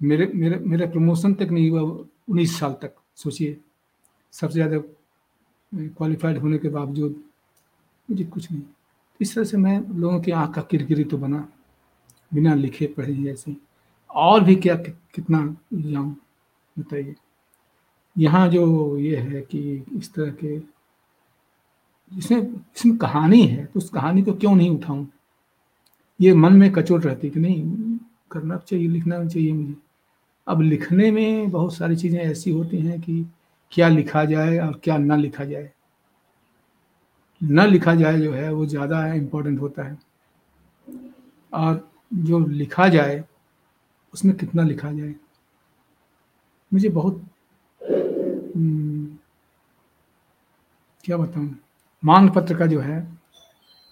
मेरे मेरे मेरा प्रमोशन तक नहीं हुआ उन्नीस साल तक सोचिए। सबसे ज़्यादा क्वालिफाइड होने के बावजूद मुझे कुछ नहीं। इस तरह से मैं लोगों की आँख का किरकिरी तो बना बिना लिखे पढ़े ऐसे। और भी क्या कि, कितना जाऊँ बताइए। यहाँ जो ये है कि इस तरह के इसमें इसमें कहानी है तो उस कहानी को क्यों नहीं उठाऊं? ये मन में कचोट रहती कि नहीं करना चाहिए लिखना चाहिए मुझे। अब लिखने में बहुत सारी चीज़ें ऐसी होती हैं कि क्या लिखा जाए और क्या ना लिखा जाए। न लिखा जाए जो है वो ज़्यादा इम्पोर्टेंट होता है। और जो लिखा जाए उसमें कितना लिखा जाए? मुझे बहुत हम्म, क्या बताऊँ? मांग पत्र का जो है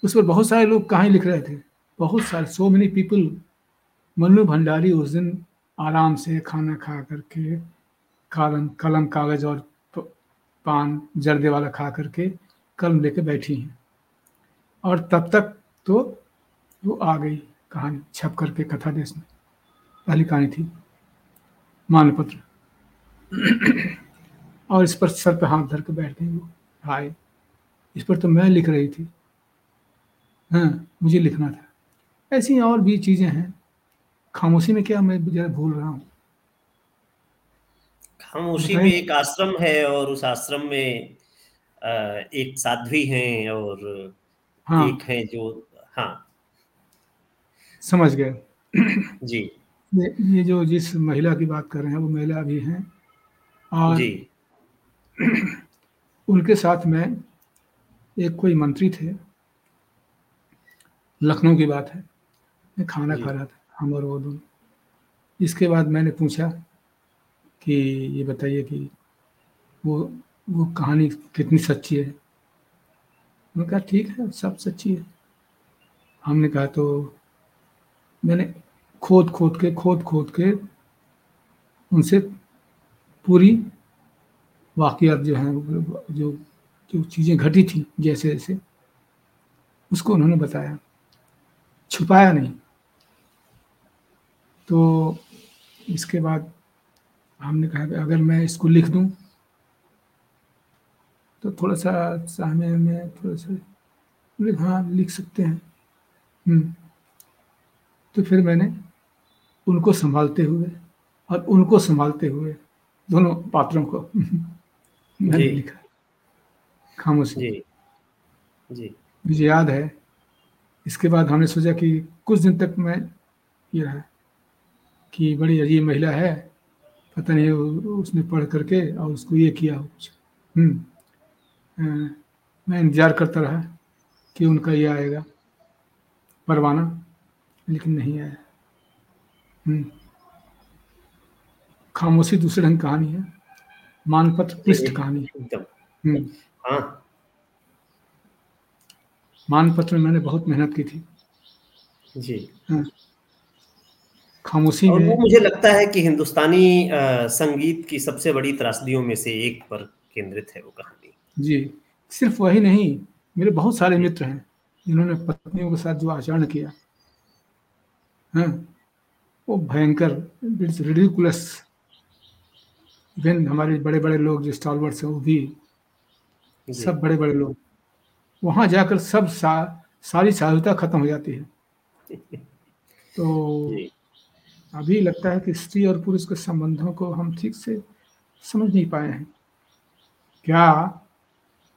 उस पर बहुत सारे लोग कहाँ लिख रहे थे। बहुत सारे so many people Mannu Bhandari उस दिन आराम से खाना खा करके, कलम कलम कागज़ और पान, जर्दे वाला खा करके कलम लेके बैठी हैं। और तब तक तो वो आ गई कहानी, छप करके कथा देश में। पहली कहानी थी मानपत्र और इस पर सर पे हाथ धर के बैठ गई वो, भाई, इस पर तो मैं लिख रही थी। हाँ मुझे लिखना था। ऐसी और भी चीज़ें हैं खामोशी में क्या मैं जरा भूल रहा हूँ? खामोशी में एक आश्रम है और उस आश्रम में एक साध्वी हैं और हाँ। एक है जो हाँ। समझ गए। जी। ये, ये जो जिस महिला की बात कर रहे हैं वो महिला भी हैं और जी। उनके साथ में एक कोई मंत्री थे। लखनऊ की बात है। मैं खाना खा रहा था। हम और वो दोनों इसके बाद मैंने पूछा कि ये बताइए कि वो वो कहानी कितनी सच्ची है? उन्होंने कहा, ठीक है, सब सच्ची है। हमने कहा तो मैंने खोद खोद के, खोद खोद के उनसे पूरी वाकियात जो हैं, जो जो चीज़ें घटी थी जैसे जैसे उसको उन्होंने बताया। छुपाया नहीं। तो इसके बाद हमने कहा कि अगर मैं इसको लिख दूँ तो थोड़ा सा सामने में थोड़ा सा हाँ लिख सकते हैं। हम्म। तो फिर मैंने उनको संभालते हुए और उनको संभालते हुए दोनों पात्रों को [laughs] मैंने लिखा। खामोशी। जी। जी। मुझे याद है इसके बाद हमने सोचा कि कुछ दिन तक मैं ये रहा। कि बड़ी अजीब महिला है पता नहीं उसने पढ़ करके और उसको ये किया कुछ। हम्म। मैं इंतज़ार करता रहा कि उनका ये आएगा। परवाना लेकिन नहीं आया। हम्म। खामोशी दूसरे ढंग कहानी है। मानपत्र पृष्ठ कहानी। हम्म। हाँ। मानपत्र में मैंने बहुत मेहनत की थी। जी। हाँ। खामोशी और वो मुझे लगता है कि हिंदुस्तानी संगीत की सबसे बड़ी त्रासदियों में से एक पर केंद्रित है वो कहानी। जी सिर्फ़ वही नहीं मेरे बहुत सारे मित्र हैं जिन्होंने पत्नियों के साथ जो आचरण किया हाँ वो भयंकर रिडिकुलस इवन हमारे बड़े बड़े लोग जो स्टॉलवर्ड्स हैं वो भी सब बड़े बड़े लोग वहाँ जाकर सब सा, सारी साधुता खत्म हो जाती है। [laughs] तो अभी लगता है कि स्त्री और पुरुष के संबंधों को हम ठीक से समझ नहीं पाए हैं। क्या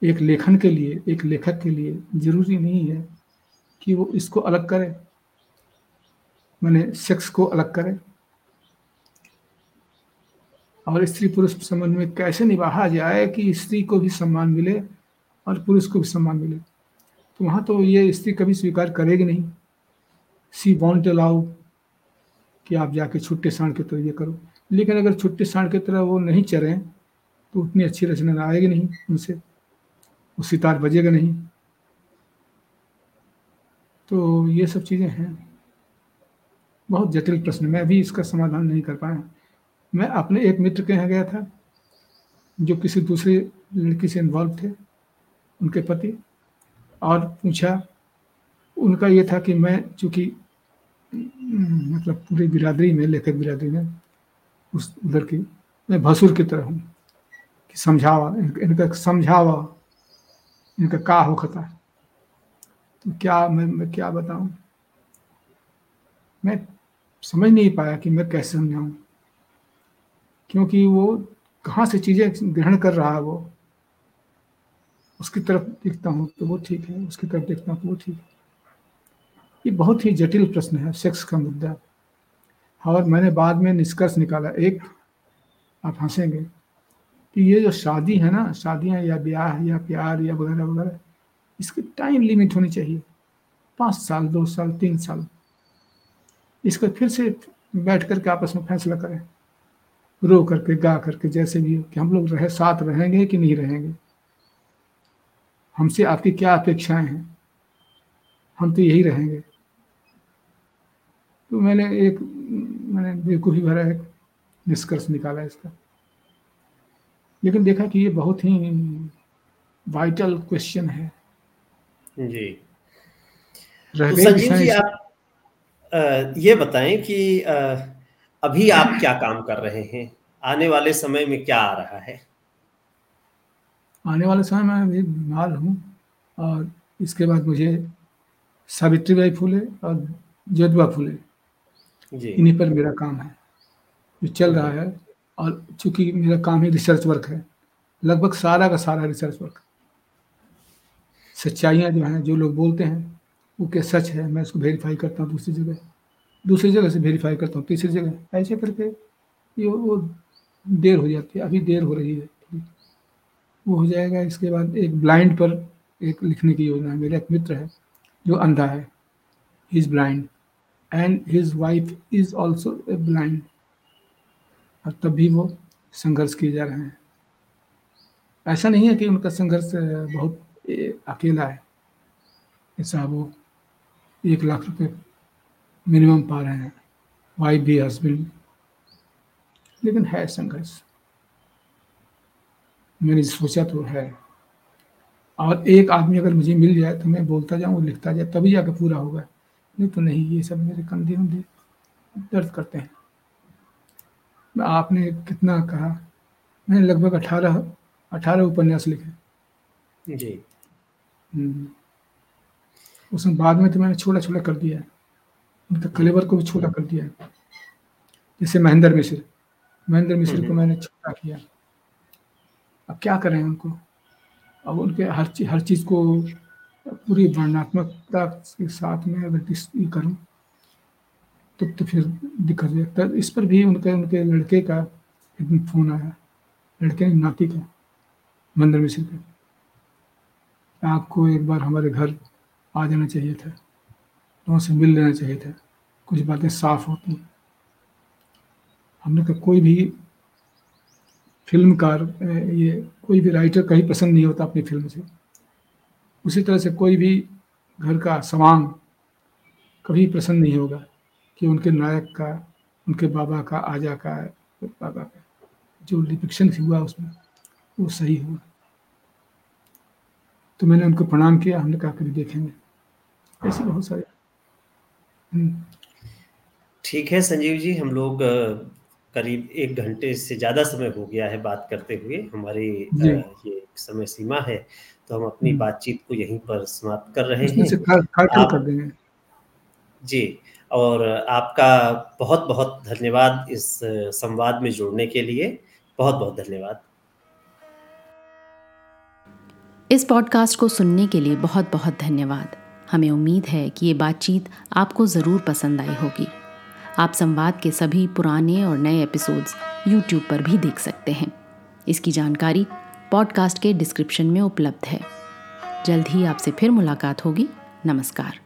एक लेखन के लिए, एक लेखक के लिए ज़रूरी नहीं है कि वो इसको अलग करे? मैंने सेक्स को अलग करे? और स्त्री पुरुष संबंध में कैसे निभाया जाए कि स्त्री को भी सम्मान मिले और पुरुष को भी सम्मान मिले? तो वहाँ तो ये स्त्री कभी स्वीकार करेगी नहीं। सी वॉन्ट अलाउ कि आप जाके छुट्टे सांड की तरह ये करो। लेकिन अगर छुट्टे सांड की तरह वो नहीं चलें तो उतनी अच्छी रचना आएगी नहीं उनसे। वो सितार बजेगा नहीं। तो ये सब चीज़ें हैं। बहुत जटिल प्रश्न। मैं भी इसका समाधान नहीं कर पाया। मैं अपने एक मित्र के यहाँ गया था, जो किसी दूसरी लड़की से इन्वॉल्व थे, उनके पति, और पूछा, उनका ये था कि मैं चूँकि मतलब पूरी बिरादरी में, लेखक बिरादरी में, उस उधर की मैं भसुर की तरह हूँ कि समझावा, इनका समझावा, इनका का हो खता तो क्या मैं मैं क्या बताऊँ? मैं समझ नहीं पाया कि मैं कैसे समझाऊँ। क्योंकि वो कहाँ से चीज़ें ग्रहण कर रहा है वो। उसकी तरफ़ देखता हूँ तो वो ठीक है, उसकी तरफ़ देखता हूँ तो वो ठीक है। ये बहुत ही जटिल प्रश्न है सेक्स का मुद्दा। और मैंने बाद में निष्कर्ष निकाला, एक, आप हंसेंगे कि ये जो शादी है ना, शादियाँ या ब्याह या प्यार या वगैरह वगैरह, इसकी टाइम लिमिट होनी चाहिए। पाँच साल, दो साल, तीन साल। इसको फिर से बैठ करके आपस में फैसला करें। रो करके, गा करके, जैसे भी हो, कि हम लोग रहे, साथ रहेंगे कि नहीं रहेंगे? हमसे आपकी क्या अपेक्षाएँ हैं? हम तो यही रहेंगे। तो मैंने एक मैंने बेवकूफ़ी भरा एक निष्कर्ष निकाला इसका। लेकिन देखा कि ये बहुत ही वाइटल क्वेश्चन है। जी। तो संजीव जी आप आ, ये बताएँ कि आ, अभी आप क्या काम कर रहे हैं? आने वाले समय में क्या आ रहा है? आने वाले समय में अभी बीमार हूँ और इसके बाद मुझे सावित्री बाई फूले और जोधबा फूले। इन्हीं पर मेरा काम है, जो चल रहा है। और चूँकि मेरा काम ही रिसर्च वर्क है, लगभग सारा का सारा रिसर्च वर्क सच्चाइयाँ जो हैं, जो लोग बोलते हैं, वो क्या सच है? मैं उसको वेरीफाई करता हूँ दूसरी जगह। दूसरी जगह से वेरीफाई करता हूँ, तीसरी जगह। ऐसे करके ये वो देर हो जाती है, अभी देर हो रही है। वो हो जाएगा, इसके बाद एक ब्लाइंड पर एक लिखने की योजना है। मेरा एक मित्र है, जो अंधा है। He is blind and his wife is also a blind और तब भी वो संघर्ष किए जा रहे हैं। ऐसा नहीं है कि उनका संघर्ष बहुत अकेला है। ऐसा वो एक लाख रुपए मिनिमम पा रहे हैं। वाइफ भी हस्बैंड लेकिन है संघर्ष। मैंने सोचा तो है। और एक आदमी अगर मुझे मिल जाए तो मैं बोलता जाऊँ लिखता जाए, तभी जाकर पूरा होगा। नहीं तो नहीं ये सब मेरे कंधे उंधे दर्द करते हैं। आपने कितना कहा? मैंने लगभग अठारह अठारह उपन्यास लिखे। जी। हम्म। उसमें बाद में तो मैंने छोटा छोटा कर दिया है। उनका कलेवर को भी छोटा कर दिया है। जैसे महेंद्र मिश्र। महेंद्र मिश्र को हम्म। मैंने छोटा किया। अब क्या करें उनको? अब उनके हर चीज़ हर चीज़ को पूरी वर्णात्मकता के साथ में अगर ये करूँ तो तो फिर दिक्कत हो जाता इस पर भी उनके उनके लड़के का एक दिन फ़ोन आया। लड़के नाती का मंदिर मिश्र का आपको एक बार हमारे घर आ जाना चाहिए था। लोगों से मिल लेना चाहिए था। कुछ बातें साफ़ होती हमने कहा, कोई भी फिल्मकार ये, कोई भी राइटर कहीं पसंद नहीं होता अपनी फ़िल्म से। उसी तरह से कोई भी घर का सवांग कभी प्रसन्न नहीं होगा कि उनके नायक का उनके बाबा का आजा का बाबा का जो डिपिक्शन हुआ उसमें वो सही हुआ। तो मैंने उनको प्रणाम किया हमने कहा कभी देखेंगे। ऐसे बहुत सारे। हम्म। ठीक है संजीव जी हम लोग करीब एक घंटे से ज़्यादा समय हो गया है बात करते हुए। हमारी ये समय सीमा है तो हम अपनी हम्म। बातचीत को यहीं पर समाप्त कर रहे हैं। आप, कर देंगे। जी और आपका बहुत बहुत धन्यवाद इस संवाद में जुड़ने के लिए। बहुत बहुत धन्यवाद। इस पॉडकास्ट को सुनने के लिए बहुत बहुत धन्यवाद। हमें उम्मीद है कि ये बातचीत आपको ज़रूर पसंद आई होगी। आप संवाद के सभी पुराने और नए एपिसोड्स यूट्यूब पर भी देख सकते हैं। इसकी जानकारी पॉडकास्ट के डिस्क्रिप्शन में उपलब्ध है। जल्द ही आपसे फिर मुलाकात होगी। नमस्कार।